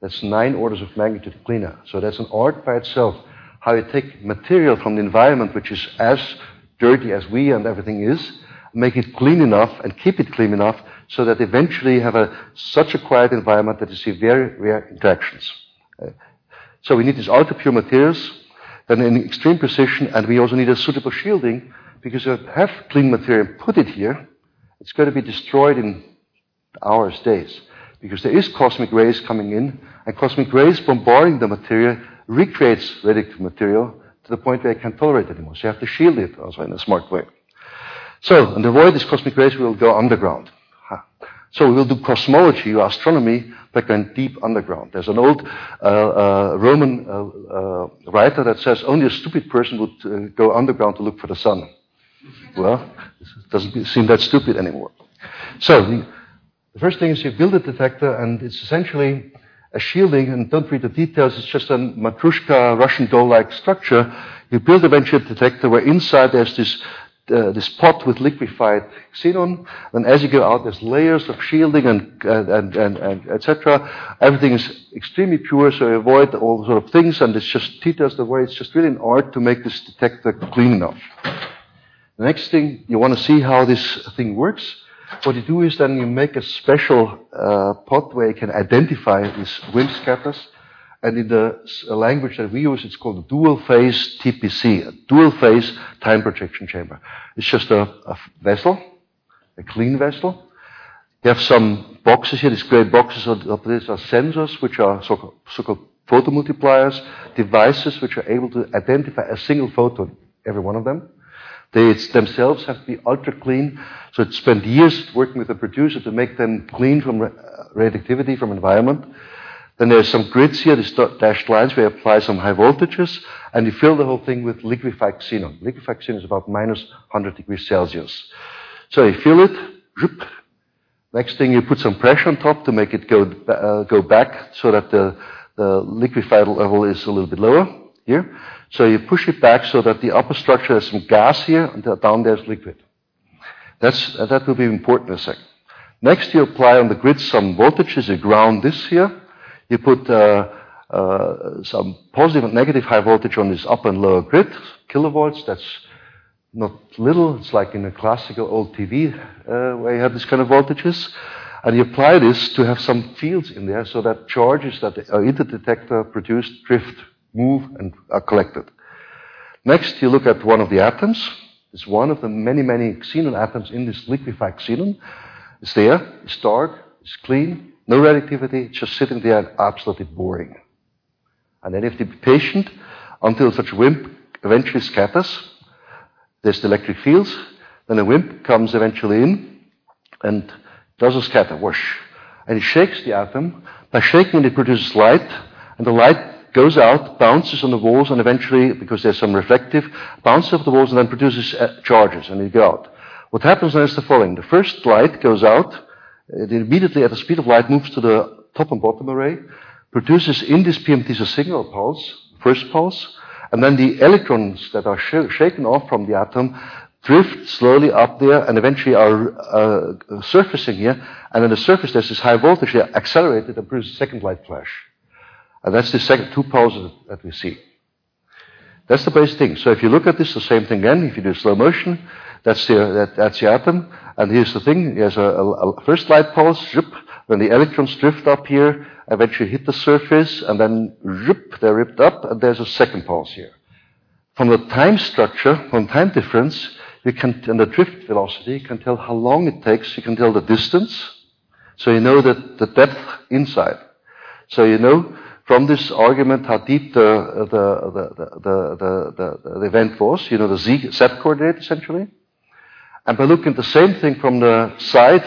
That's nine orders of magnitude cleaner. So that's an art by itself. How you take material from the environment, which is as dirty as we and everything is, make it clean enough and keep it clean enough so that eventually you have a, such a quiet environment that you see very rare interactions. So we need these ultra pure materials, then in extreme precision, and we also need a suitable shielding because if you have clean material and put it here, it's going to be destroyed in hours, days. Because there is cosmic rays coming in, and cosmic rays bombarding the material recreates radioactive material to the point where it can't tolerate it anymore. So you have to shield it also in a smart way. So, and to avoid these cosmic rays, we will go underground. So we will do cosmology or astronomy by going deep underground. There's an old uh, uh, Roman uh, uh writer that says only a stupid person would uh, go underground to look for the sun. Well, it doesn't seem that stupid anymore. So the, first thing is you build a detector, and it's essentially a shielding, and don't read the details, it's just a matryoshka Russian doll-like structure. You build a detector where inside there's this uh, this pot with liquefied xenon, and as you go out, there's layers of shielding and, and, and, and etc. Everything is extremely pure, so you avoid all sort of things, and it's just details the way it's just really an art to make this detector clean enough. The next thing, you want to see how this thing works. What you do is then you make a special uh, pot where you can identify these WIMP scatters and in the uh, language that we use, it's called a dual phase TPC, a dual phase time projection chamber. It's just a, a vessel, a clean vessel. You have some boxes here, these gray boxes of this are sensors, which are so-called, so-called photomultipliers, devices which are able to identify a single photon, every one of them. They themselves have to be ultra clean, so it spent years working with the producer to make them clean from uh, radioactivity, from environment. Then there's some grids here, these dashed lines, where you apply some high voltages, and you fill the whole thing with liquefied xenon. Liquefied xenon is about minus 100 degrees Celsius. So you fill it, whoop. next thing you put some pressure on top to make it go, uh, go back so that the, the liquefied level is a little bit lower here. So you push it back so that the upper structure has some gas here, and down there's liquid. That's, uh, that will be important in a second. Next, you apply on the grid some voltages. You ground this here. You put uh, uh, some positive and negative high voltage on this upper and lower grid, kilovolts. That's not little. It's like in a classical old TV uh, where you have this kind of voltages. And you apply this to have some fields in there so that charges that are in the detector produce drift, move, and are collected. Next, you look at one of the atoms. It's one of the many, many xenon atoms in this liquefied xenon. It's there. It's dark. It's clean. No radioactivity, just sitting there and absolutely boring. And then you have to be patient until such a WIMP eventually scatters. There's the electric fields. Then a WIMP comes eventually in and does a scatter, whoosh. And it shakes the atom. By shaking it, it produces light. And the light goes out, bounces on the walls, and eventually, because there's some reflective, bounces off the walls and then produces uh, charges, and it goes out. What happens then is the following. The first light goes out, it immediately at the speed of light moves to the top and bottom array, produces in this PMT a signal pulse, first pulse, and then the electrons that are sh- shaken off from the atom drift slowly up there and eventually are uh, surfacing here. And on the surface, there's this high voltage here accelerated and produces a second light flash. And that's the second two pulses that we see. That's the basic thing. So if you look at this, the same thing again. If you do slow motion, that's the, that, that's the atom. And here's the thing. There's a, a, a first light pulse, zip, when the electrons drift up here, eventually hit the surface, and then zip, they're ripped up, and there's a second pulse here. From the time structure, from time difference, you can, and the drift velocity, you can tell how long it takes, you can tell the distance, so you know that the depth inside. So you know from this argument how deep the, the, the, the, the, the event was, you know the z, z coordinate essentially. And by looking at the same thing from the side,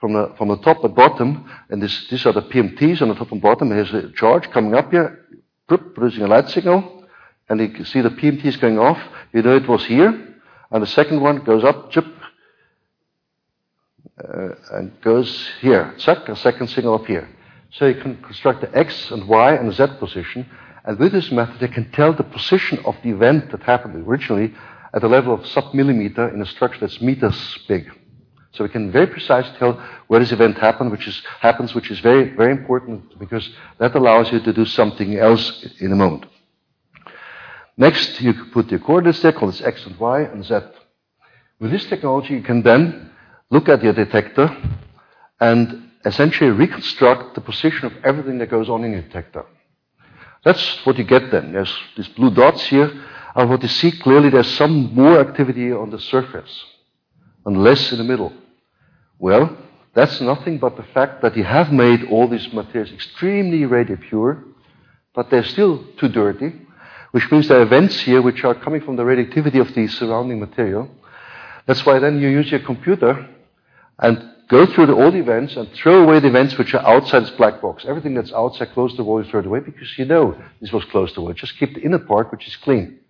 from the, from the top and bottom, and this, these are the PMTs on the top and bottom, here's a charge coming up here, producing a light signal, and you can see the PMTs going off, you know it was here, and the second one goes up, chip, uh, and goes here. Check, a second signal up here. So you can construct the X and Y and Z position, and with this method you can tell the position of the event that happened originally at the level of sub-millimeter in a structure that's meters big. So we can very precisely tell where this event happened, which is, happens, which is very, very important because that allows you to do something else in a moment. Next, you put the coordinates there, called X and Y and Z. With this technology, you can then look at your detector and essentially reconstruct the position of everything that goes on in your detector. That's what you get then. There's these blue dots here, and what you see clearly, there's some more activity on the surface and less in the middle. Well, that's nothing but the fact that you have made all these materials extremely radio pure, but they're still too dirty, which means there are events here which are coming from the radioactivity of the surrounding material. That's why then you use your computer and go through the, all the events and throw away the events which are outside this black box. Everything that's outside close the wall, you throw it away because you know this was close the wall. Just keep the inner part, which is clean.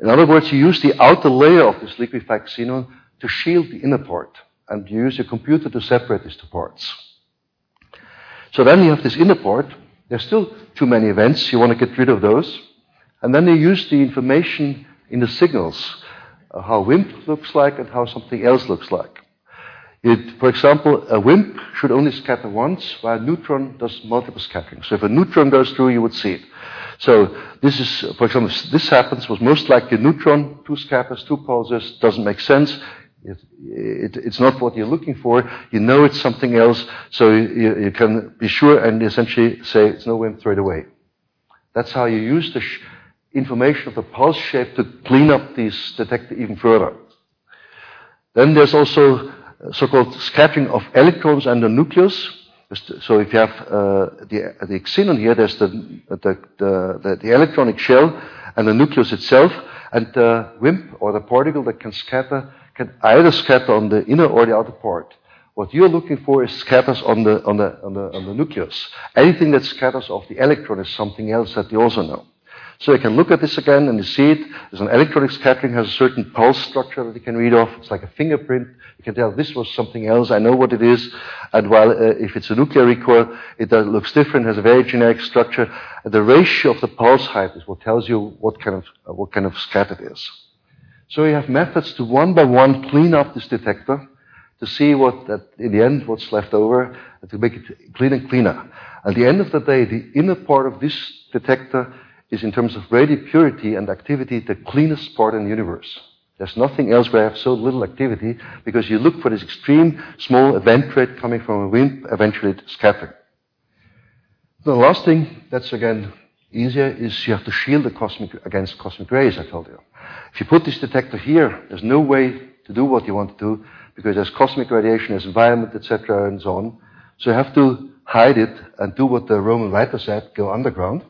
In other words, you use the outer layer of this liquefied xenon to shield the inner part. And you use your computer to separate these two parts. So then you have this inner part. There's still too many events. You want to get rid of those. And then you use the information in the signals, uh, how WIMP looks like and how something else looks like. It, for example, a WIMP should only scatter once, while a neutron does multiple scattering. So if a neutron goes through, you would see it. So this is, for example, this happens was most likely neutron, two scatters, two pulses, doesn't make sense. It, it, it's not what you're looking for. You know it's something else, so you, you can be sure and essentially say it's no WIMP, throw away. That's how you use the sh- information of the pulse shape to clean up these detector even further. Then there's also uh, so-called scattering of electrons and the nucleus. So if you have the, xenon here, there's the, the, the, the, electronic shell and the nucleus itself, and the WIMP, or the particle that can scatter, can either scatter on the inner or the outer part. What you're looking for is scatters on the, on the, on the, on the nucleus. Anything that scatters off the electron is something else that you also know. So you can look at this again and you see it. There's an electronic scattering, has a certain pulse structure that you can read off. It's like a fingerprint. You can tell this was something else. I know what it is. And while uh, if it's a nuclear recoil, it uh, looks different, has a very generic structure. And the ratio of the pulse height is what tells you what kind of, uh, what kind of scatter it is. So you have methods to one by one clean up this detector to see what, that in the end, what's left over, and to make it clean and cleaner. At the end of the day, the inner part of this detector is in terms of radio purity and activity the cleanest part in the universe. There's nothing else where I have so little activity because you look for this extreme small event rate coming from a WIMP, eventually scattering. The last thing that's again easier is you have to shield the cosmic against cosmic rays, I told you. If you put this detector here, there's no way to do what you want to do because there's cosmic radiation, there's environment, etc., and so on. So you have to hide it and do what the Roman writer said, go underground.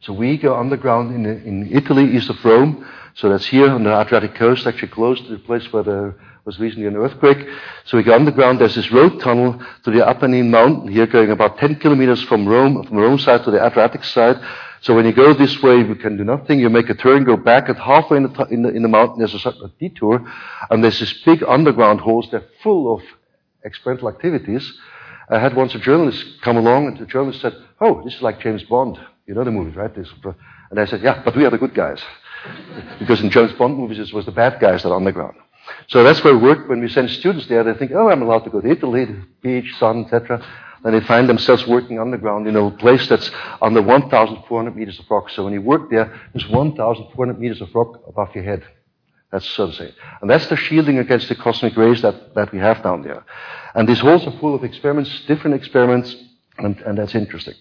So we go underground in, in Italy, east of Rome. So that's here on the Adriatic coast, actually close to the place where there was recently an earthquake. So we go underground. There's this road tunnel to the Apennine mountain here going about 10 kilometers from Rome, from the Rome side to the Adriatic side. So when you go this way, you can do nothing. You make a turn, go back, and halfway in the, in the, in the mountain, there's a, a detour, and there's this big underground holes. They're full of experimental activities. I had once a journalist come along, and the journalist said, "Oh, this is like James Bond." You know the movies, right? And I said, yeah, but we are the good guys. because in James Bond movies, it was the bad guys that are underground. So that's where we work. When we send students there, they think, oh, I'm allowed to go to Italy, the beach, sun, etc. Then they find themselves working underground in a place that's under 1,400 meters of rock. So when you work there, there's 1,400 meters of rock above your head. That's so to say. And that's the shielding against the cosmic rays that, that we have down there. And these holes are full of experiments, different experiments, and, and that's interesting.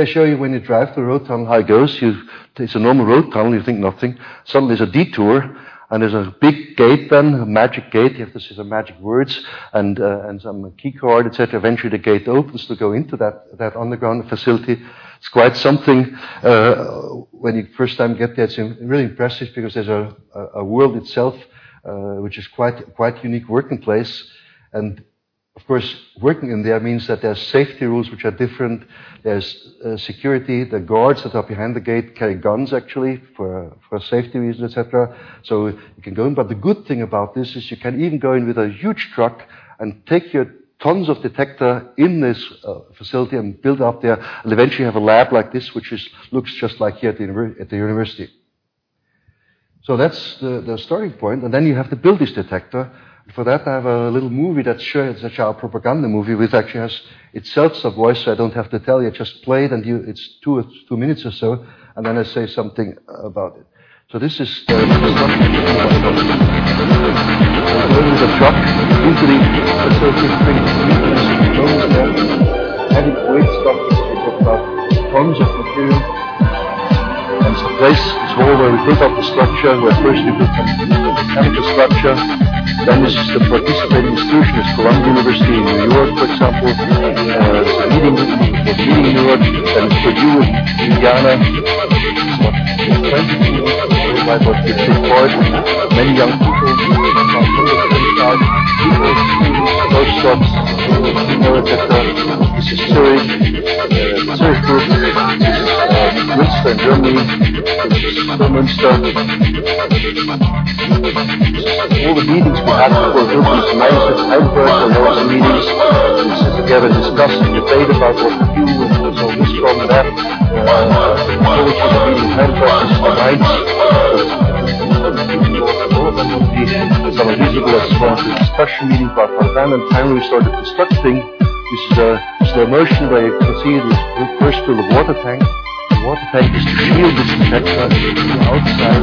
I show you when you drive a road tunnel how it goes. You, it's a normal road tunnel, you think nothing. Suddenly there's a detour, and there's a big gate then, a magic gate. You have to say some magic words and, uh, and some key card, etc. Eventually the gate opens to go into that, that underground facility. It's quite something. Uh, when you first time get there, it's really impressive because there's a, a, a world itself, uh, which is quite, quite unique working place. And of course, working in there means that there's safety rules which are different. There's uh, security. The guards that are behind the gate carry guns actually for, for safety reasons, etc. So you can go in. But the good thing about this is you can even go in with a huge truck and take your tons of detector in this uh, facility and build up there, and eventually have a lab like this, which is, looks just like here at the, at the university. So that's the, the starting point, and then you have to build this detector. For that, I have a little movie that's shows, it's our propaganda movie, which actually has itself a voice, so I don't have to tell you. Just play it, and you, it's two, two minutes or so, and then I say something about it. So this is the, truck into the talk about uh, tons of material. A place, this hall where we built up the structure, where first built up the mechanical structure, then this is the participating institution, is Columbia University in New York, for example, uh, meeting, meeting in New York, and Purdue in Indiana, what, 20 people, what, 50 employed, many young people, about 125 people, postdocs, you know, etc. This is Zurich, uh, Zurich Group, is uh, Münster in Germany, Münster, all the meetings we had before Wilkins Management Heidelberg and those meetings, we sit together, discuss and debate about what to do, and so this from that. Uh, always was a meeting in Heidelberg, this is the Mainz. All of them would be some visible as of the discussion meeting about Parvan, and finally we started constructing. This is a slow motion where you can see this first fill of water tank water tank is to shield detector from the outside.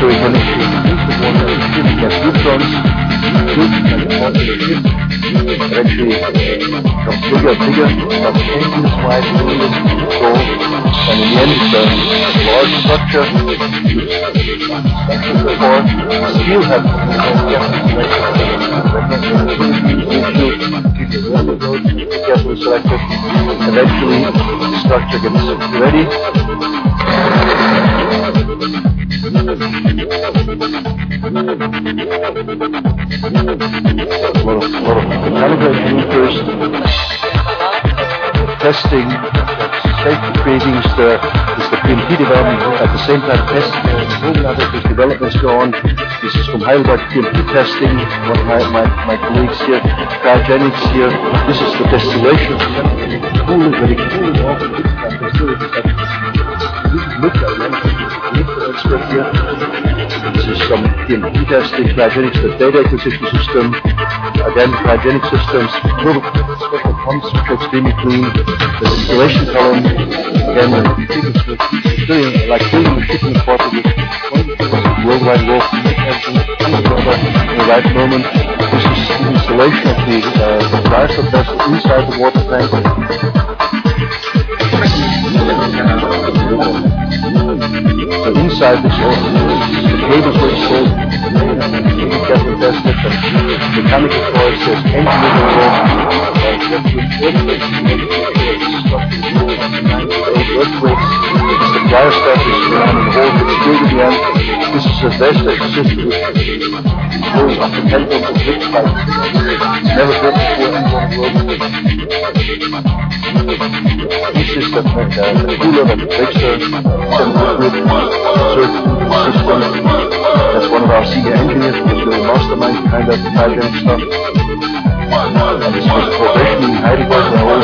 So we can use the water and ship get neutrons, good like a popular ship. It actually becomes bigger and bigger, starts changing its size, doing it, control, and in the end it's a large structure. Which before still has carefully selected. Eventually the structure gets ready testing, creating the, uh, is the PMT development, at the same time testing other developments go on. This is from Heidelberg PMT testing, one of my, my, my colleagues here, cryogenics here. This is the distillation, cooling, very cooling off the. This is some PMT testing, cryogenics, the data acquisition system. Again, cryogenic systems, little special pumps which are extremely clean. The distillation column, again, it's really like cleaning the shipping the worldwide war in the right moment. This is the installation of the uh, compressor vessel inside the water tank. So inside this whole, the cables were tested, and mechanical coils, there's engine in the wall, earthquakes, the fire stuff is around in the hole, it's still to the end. This is a vest that's system which goes up to 10 tons of liquid pipe. It's never built before in the world. This is the, the, the cooler that makes the system. That's one of our senior engineers who was the mastermind behind that cryogenic stuff. And this was a progression in Heidelberg where all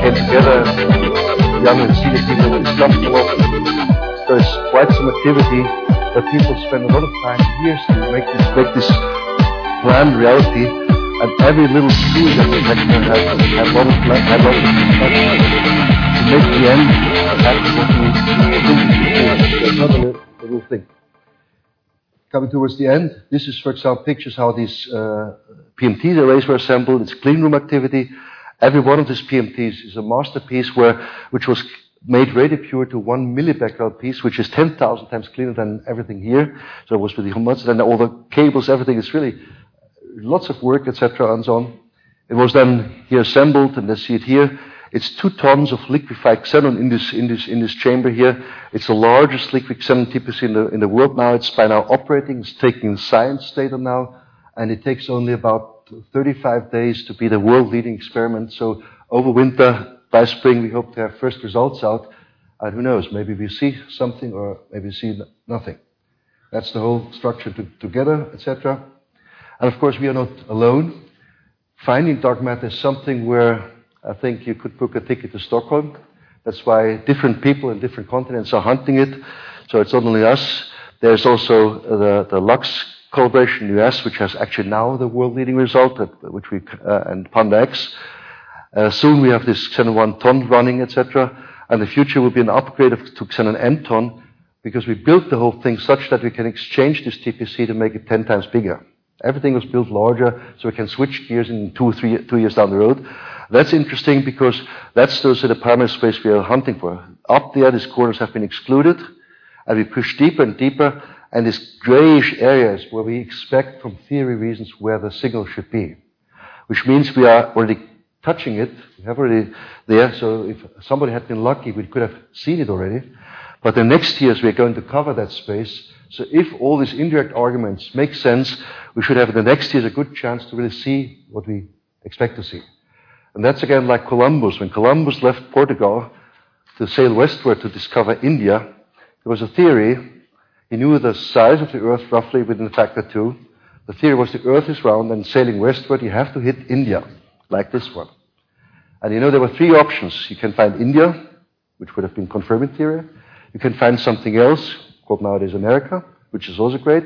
came together, young and senior people discussed a lot. There's quite some activity that people spend a lot of time, years to make this, make this reality and every little screw that the vector has had a lot of had a lot of another little thing. Coming towards the end, this is, for example, pictures how these uh, PMT arrays were assembled. It's clean room activity. Every one of these PMTs is a masterpiece where, which was made radio pure to one millibecquerel piece, which is 10,000 times cleaner than everything here. So it was the much, and all the cables, everything is really lots of work, etc., and so on. It was then here assembled, and let's see it here. It's two tons of liquefied xenon in this, in this, in this chamber here. It's the largest liquid xenon typically in the, in the world now. It's by now operating. It's taking science data now, and it takes only about 35 days to be the world leading experiment. So over winter, by spring, we hope to have first results out. And who knows, maybe we see something or maybe see nothing. That's the whole structure to, together, etc. And of course, we are not alone. Finding dark matter is something where I think you could book a ticket to Stockholm. That's why different people in different continents are hunting it. So it's not only us. There's also the, the LUX collaboration in the US, which has actually now the world leading result, which we, uh, and PandaX. Uh, soon we have this Xenon 1 ton running, etc. And the future will be an upgrade of, to Xenon M ton because we built the whole thing such that we can exchange this TPC to make it 10 times bigger. Everything was built larger, so we can switch gears in two, three, two years down the road. That's interesting because that's those are the primary space we are hunting for. Up there, these corners have been excluded, and we push deeper and deeper, and these grayish areas where we expect from theory reasons where the signal should be. Which means we are already touching it. We have already there, so if somebody had been lucky, we could have seen it already. But the next years we're going to cover that space. So if all these indirect arguments make sense, we should have in the next years a good chance to really see what we expect to see. And that's again like Columbus. When Columbus left Portugal to sail westward to discover India, there was a theory. He knew the size of the earth roughly within a factor two. The theory was the earth is round and sailing westward you have to hit India, like this one. And you know there were three options. You can find India, which would have been confirming theory. You can find something else, called nowadays America, which is also great.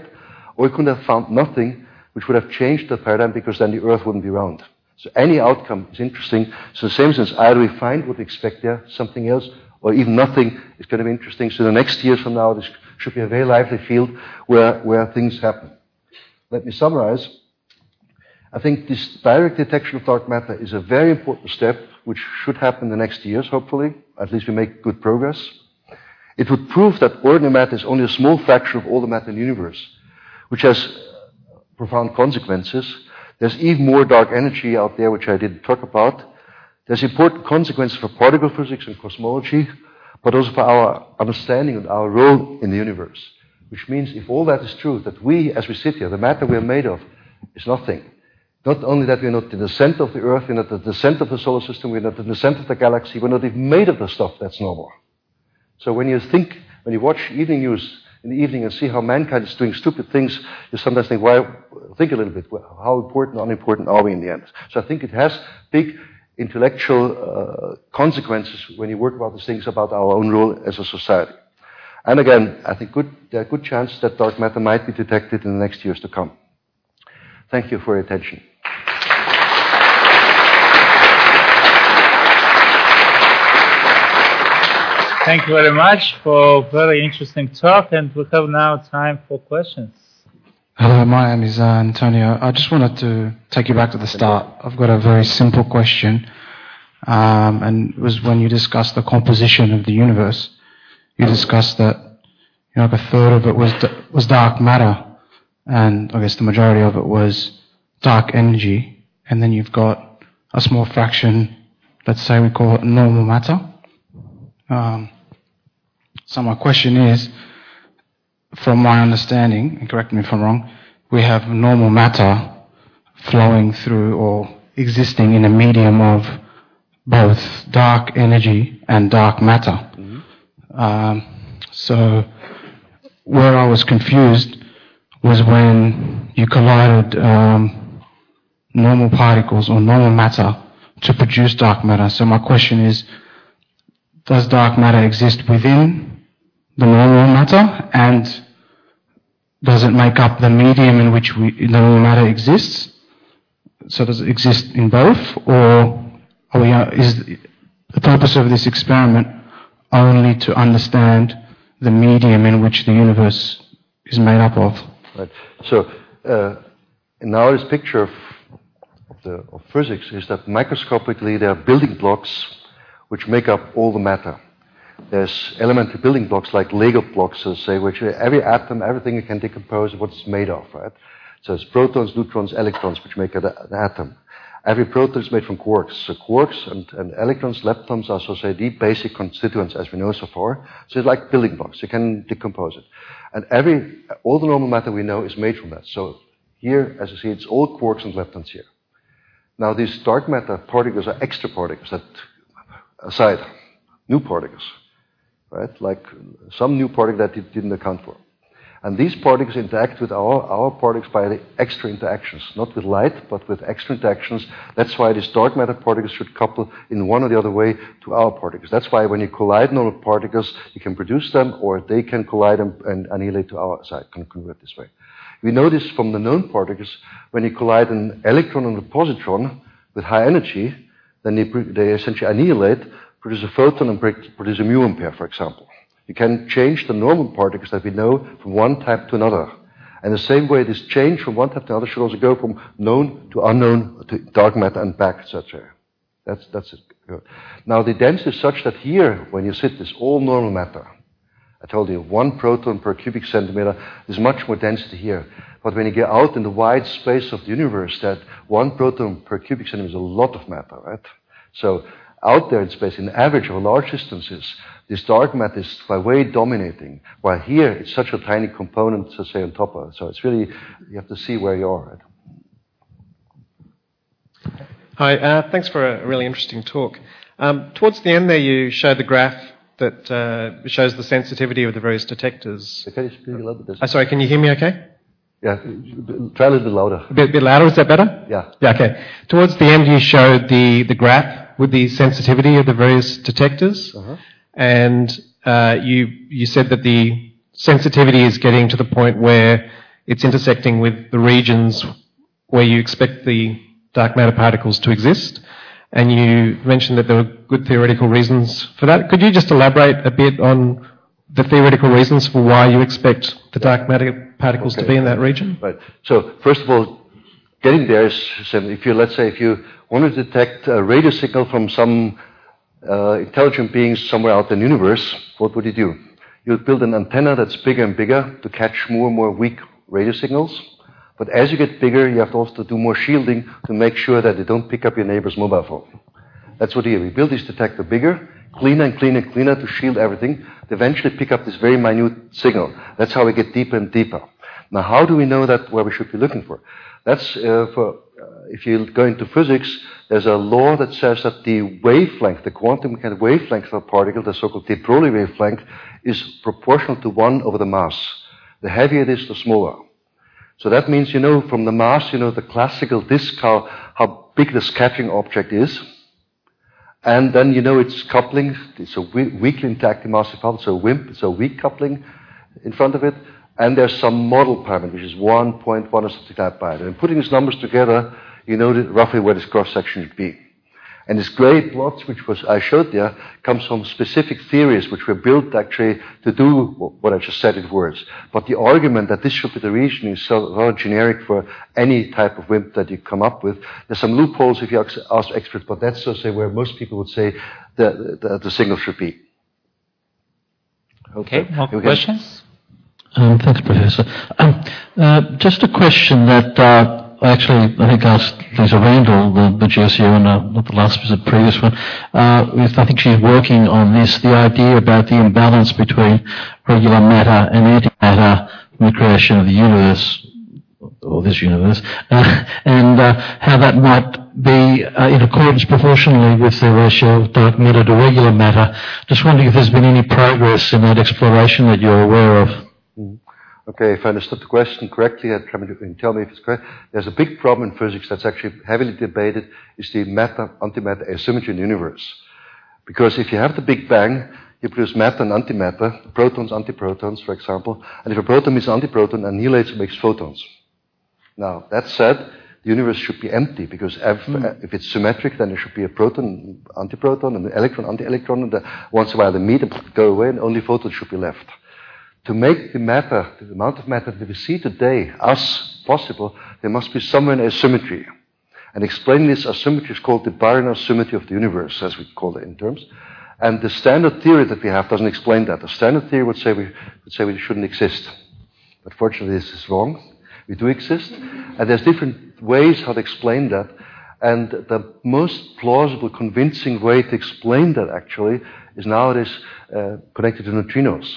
Or you could have found nothing, which would have changed the paradigm because then the earth wouldn't be round. So any outcome is interesting. So in the same sense, either we find what we expect there, something else, or even nothing is going to be interesting. So the next years from now, this should be a very lively field where, where things happen. Let me summarize. I think this direct detection of dark matter is a very important step, which should happen in the next years, hopefully. At least we make good progress. It would prove that ordinary matter is only a small fraction of all the matter in the universe, which has profound consequences. There's even more dark energy out there, which I didn't talk about. There's important consequences for particle physics and cosmology, but also for our understanding of our role in the universe. Which means if all that is true, that we, as we sit here, the matter we are made of, is nothing. Not only that we're not in the center of the Earth, we're not at the center of the solar system, we're not in the center of the galaxy, we're not even made of the stuff that's normal. So when you think, when you watch evening news in the evening and see how mankind is doing stupid things, you sometimes think, why, think a little bit, how important or unimportant are we in the end? So I think it has big intellectual uh, consequences when you work about these things about our own role as a society. And again, I think good, there are good chances that dark matter might be detected in the next years to come. Thank you for your attention. Thank you very much for very interesting talk, and we have now time for questions. Hello, my name is uh, Antonio. I just wanted to take you back to the start. I've got a very simple question, um, and it was when you discussed the composition of the universe. You discussed that you know, like a third of it was was dark matter, and I guess the majority of it was dark energy, and then you've got a small fraction. Let's say we call it normal matter. Um, so my question is, from my understanding, and correct me if I'm wrong, we have normal matter flowing through or existing in a medium of both dark energy and dark matter. Mm-hmm. Um, so where I was confused was when you collided um, normal particles or normal matter to produce dark matter. So my question is, does dark matter exist within the normal matter and does it make up the medium in which we, the normal matter exists? So does it exist in both, or we, uh, is the purpose of this experiment only to understand the medium in which the universe is made up of? Right. So uh, now this picture of, of, the, of physics is that microscopically there are building blocks which make up all the matter there's elementary building blocks like Lego blocks, so say, which every atom, everything you can decompose what it's made of, right? So it's protons, neutrons, electrons, which make an atom. Every proton is made from quarks. So quarks and, and electrons, leptons are, so say, the basic constituents as we know so far. So it's like building blocks. You can decompose it. And every, all the normal matter we know is made from that. So Here, as you see, it's all quarks and leptons here. Now, these dark matter particles are extra particles that aside, new particles, right? Like some new particle that it didn't account for. And these particles interact with our, our particles by the extra interactions, not with light, but with extra interactions. That's why these dark matter particles should couple in one or the other way to our particles. That's why when you collide normal particles, you can produce them, or they can collide and, and annihilate to our side, can convert this way. We know this from the known particles. When you collide an electron and a positron with high energy, then they, they essentially annihilate, produce a photon, and produce a muon pair, for example. You can change the normal particles that we know from one type to another. And the same way this change from one type to another should also go from known to unknown to dark matter and back, etc. That's, that's it. Good. Now the density is such that here, when you sit this all normal matter, I told you one proton per cubic centimeter is much more density here. But when you get out in the wide space of the universe, that one proton per cubic centimeter is a lot of matter, right? So out there in space, in average over large distances, this dark matter is by way dominating, while here it's such a tiny component to say on top of it. So it's really, you have to see where you are. Right? Hi, uh, thanks for a really interesting talk. Um, towards the end there, you showed the graph that uh, shows the sensitivity of the various detectors. Speak a little bit? Uh, sorry, can you hear me okay? Yeah, try a little bit louder. A bit, bit louder, is that better? Yeah. Yeah, okay. Towards the end, you showed the, the graph with the sensitivity of the various detectors. Uh-huh. And uh, you, you said that the sensitivity is getting to the point where it's intersecting with the regions where you expect the dark matter particles to exist. And you mentioned that there were good theoretical reasons for that. Could you just elaborate a bit on the theoretical reasons for why you expect the dark matter particles Okay. to be in that region? Right. So first of all, getting there is. If you, let's say, if you want to detect a radio signal from some uh, intelligent beings somewhere out in the universe, what would you do? You'd build an antenna that's bigger and bigger to catch more and more weak radio signals. But as you get bigger, you have to also do more shielding to make sure that they don't pick up your neighbor's mobile phone. That's what we do. We build this detector bigger, cleaner and cleaner and cleaner to shield everything, to eventually pick up this very minute signal. That's how we get deeper and deeper. Now, how do we know that where we should be looking for? That's uh, for, uh, if you go into physics, there's a law that says that the wavelength, the quantum mechanical wavelength of a particle, the so-called de Broglie wavelength, is proportional to 1 over the mass. The heavier it is, the smaller. So that means, you know, from the mass, you know, the classical disk, how, how big the scattering object is. And then, you know, it's coupling, it's a weakly interacting massive particle, so WIMP, a weak coupling in front of it. And there's some model parameter, which is 1.1 or something like that. And putting these numbers together, you know roughly where this cross section should be. And this gray plots, which was I showed there, comes from specific theories which were built actually to do what I just said in words. But the argument that this should be the region is so rather generic for any type of WIMP that you come up with. There's some loopholes if you ask ask experts, but that's so say where most people would say the, the, the signal should be. Okay, more You can- questions? Um, Thanks, Professor. Um, uh, Just a question that uh, I actually, I think, asked Lisa Randall, the the GSU, and uh, not the last, the previous one. Uh, I think she's working on this, the idea about the imbalance between regular matter and antimatter from the creation of the universe, or this universe, uh, and uh, how that might be uh, in accordance proportionally with the ratio of dark matter to regular matter. Just wondering if there's been any progress in that exploration that you're aware of. Okay, if I understood the question correctly, uh, and tell me- and tell me if it's correct. There's a big problem in physics that's actually heavily debated is the matter-antimatter asymmetry in the universe. Because if you have the Big Bang, you produce matter and antimatter, protons, antiprotons, for example. And if a proton meets an antiproton, and annihilates it makes photons. Now, that said, the universe should be empty because if, hmm. uh, if it's symmetric, then there should be a proton, antiproton, and an electron, anti-electron, and the, once in a while they meet and go away, and only photons should be left to make the matter, the amount of matter that we see today, us, possible, there must be somewhere in asymmetry. And explaining this asymmetry is called the Baryon asymmetry of the universe, as we call it in terms. And the standard theory that we have doesn't explain that. The standard theory would say we, would say we shouldn't exist. But fortunately, this is wrong. We do exist. And there's different ways how to explain that. And the most plausible, convincing way to explain that actually is nowadays uh, connected to neutrinos.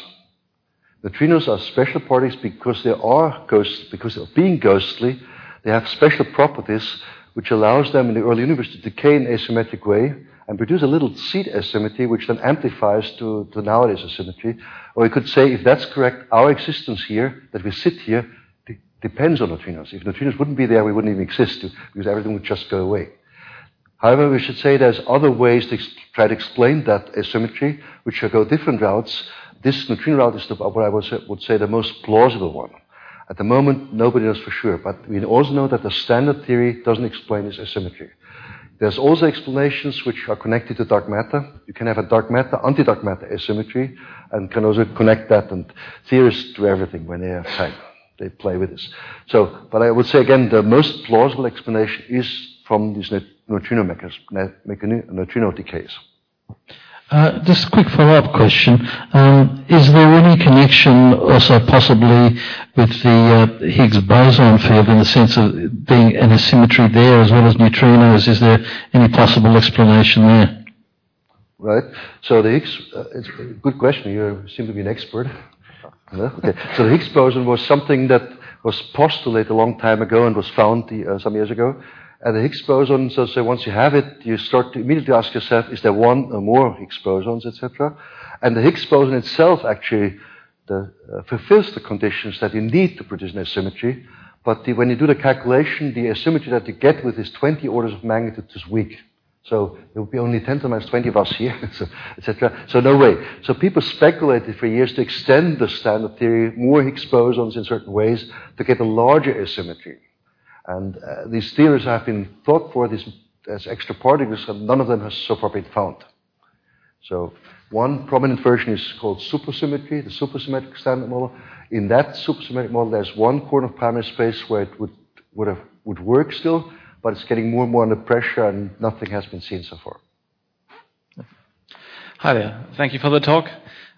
Neutrinos are special particles because they are ghost, because of being ghostly, they have special properties which allows them in the early universe to decay in asymmetric way and produce a little seed asymmetry which then amplifies to, to nowadays asymmetry. Or you could say, if that's correct, our existence here, that we sit here, de- depends on neutrinos. If neutrinos wouldn't be there, we wouldn't even exist because everything would just go away. However, we should say there's other ways to ex- try to explain that asymmetry, which go different routes. This neutrino route is the, what I would say, would say the most plausible one. At the moment, nobody knows for sure, but we also know that the standard theory doesn't explain this asymmetry. There's also explanations which are connected to dark matter. You can have a dark matter, anti-dark matter asymmetry, and can also connect that. And theorists do everything when they have time. They play with this. So, but I would say again, the most plausible explanation is from these neutrino, mechanism, neutrino decays. Uh, just a quick follow-up question. Um, is there any connection also possibly with the uh, Higgs boson field in the sense of being an asymmetry there as well as neutrinos? Is there any possible explanation there? Right. So the Higgs, uh, it's a good question. You seem to be an expert. No? Okay. So the Higgs boson was something that was postulated a long time ago and was found uh, some years ago. And the Higgs boson, so, once you have it, you start to immediately ask yourself, is there one or more Higgs bosons, etc.? And the Higgs boson itself actually the, uh, fulfills the conditions that you need to produce an asymmetry. But the, when you do the calculation, the asymmetry that you get with is 20 orders of magnitude is weak. So there would be only 10 to the minus 20 of us here, etc. So no way. So people speculated for years to extend the standard theory, more Higgs bosons in certain ways, to get a larger asymmetry. And uh, these theories have been thought for this, as extra particles, and none of them has so far been found. So one prominent version is called supersymmetry, the supersymmetric standard model. In that supersymmetric model, there's one corner of parameter space where it would, would, have, would work still, but it's getting more and more under pressure, and nothing has been seen so far. Hi there. Thank you for the talk.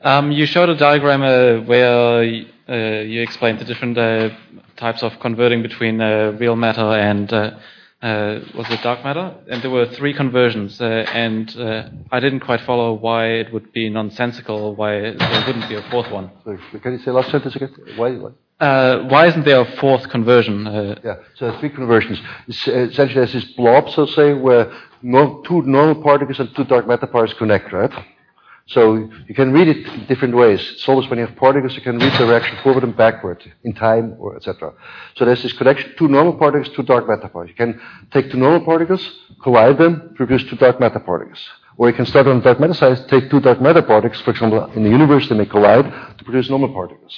Um, you showed a diagram uh, where uh, you explained the different uh, types of converting between uh, real matter and uh, uh, was it dark matter? And there were three conversions, and I didn't quite follow why it would be nonsensical, why there wouldn't be a fourth one. Sorry, can you say last sentence again? Why? why? Uh, why isn't there a fourth conversion? Uh, yeah, so there are three conversions. It's, uh, essentially, there's this blob, so say, where no, two normal particles and two dark matter particles connect, right? So you can read it in different ways. It's always when you have particles, you can read direction forward and backward in time, or etc. So there's this connection: two normal particles, two dark matter particles. You can take two normal particles, collide them, produce two dark matter particles. Or you can start on the dark matter take two dark matter particles. For example, in the universe, they may collide to produce normal particles.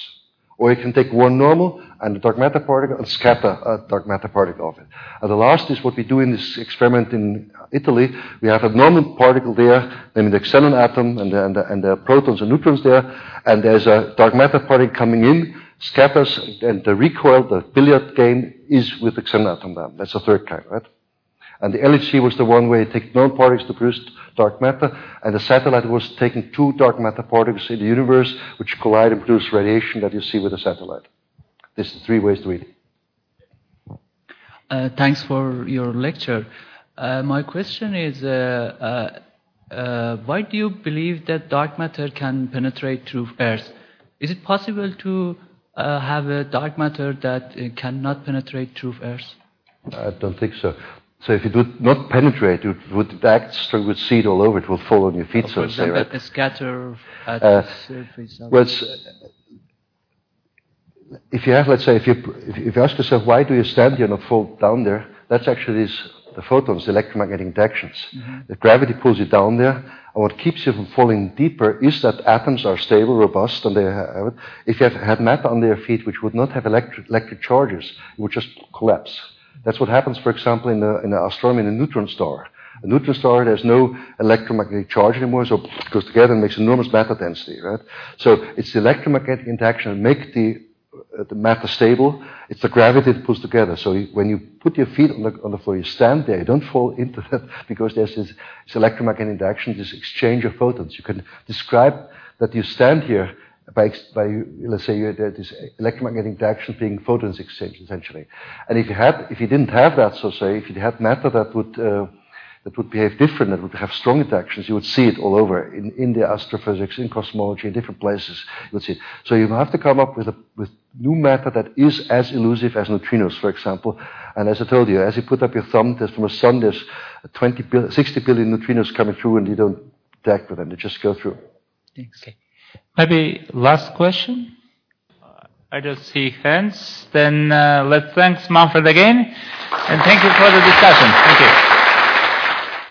Or you can take one normal and a dark matter particle and scatter a dark matter particle of it. And the last is what we do in this experiment in Italy. We have a normal particle there, namely the xenon atom and the, and the, and the protons and neutrons there, and there's a dark matter particle coming in, scatters, and the recoil, the billiard game, is with the xenon atom then. That's the third kind, right? And the LHC was the one where you take non-particles to produce dark matter, and the satellite was taking two dark matter particles in the universe which collide and produce radiation that you see with the satellite. This is three ways to read it. Uh, thanks for your lecture. Uh, my question is uh, uh, why do you believe that dark matter can penetrate through Earth? Is it possible to uh, have a dark matter that cannot penetrate through Earth? I don't think so. So if it would not penetrate, it would act with seed all over. It will fall on your feet, so to say, right? A scatter at uh, the surface. Well, if you have, let's say, if you if you ask yourself why do you stand here and not fall down there, that's actually this, the photons, the electromagnetic interactions. Mm-hmm. The gravity pulls you down there, and what keeps you from falling deeper is that atoms are stable, robust, and they have it. If you have had matter under your feet, which would not have electric, electric charges, it would just collapse. That's what happens, for example, in the, in the astronomy in a neutron star. A neutron star, there's no electromagnetic charge anymore, so it goes together and makes enormous matter density, right? So it's the electromagnetic interaction that make the, uh, the matter stable. It's the gravity that pulls together. So when you put your feet on the, on the floor, you stand there, you don't fall into that because there's this, this electromagnetic interaction, this exchange of photons. You can describe that you stand here by, by let's say, you, had this electromagnetic interaction being photons exchange essentially. And if you had, if you didn't have that, so say, if you had matter that would uh, that would behave different, that would have strong interactions, you would see it all over in, in the astrophysics, in cosmology, in different places. You would see it. So you have to come up with a with new matter that is as elusive as neutrinos, for example. And as I told you, as you put up your thumb, there's from a sun, there's 20 bil- 60 billion neutrinos coming through, and you don't interact with them; they just go through. Thanks. Okay. Maybe last question? I don't see hands. Then uh, let's thank Manfred again, and thank you for the discussion. Thank you.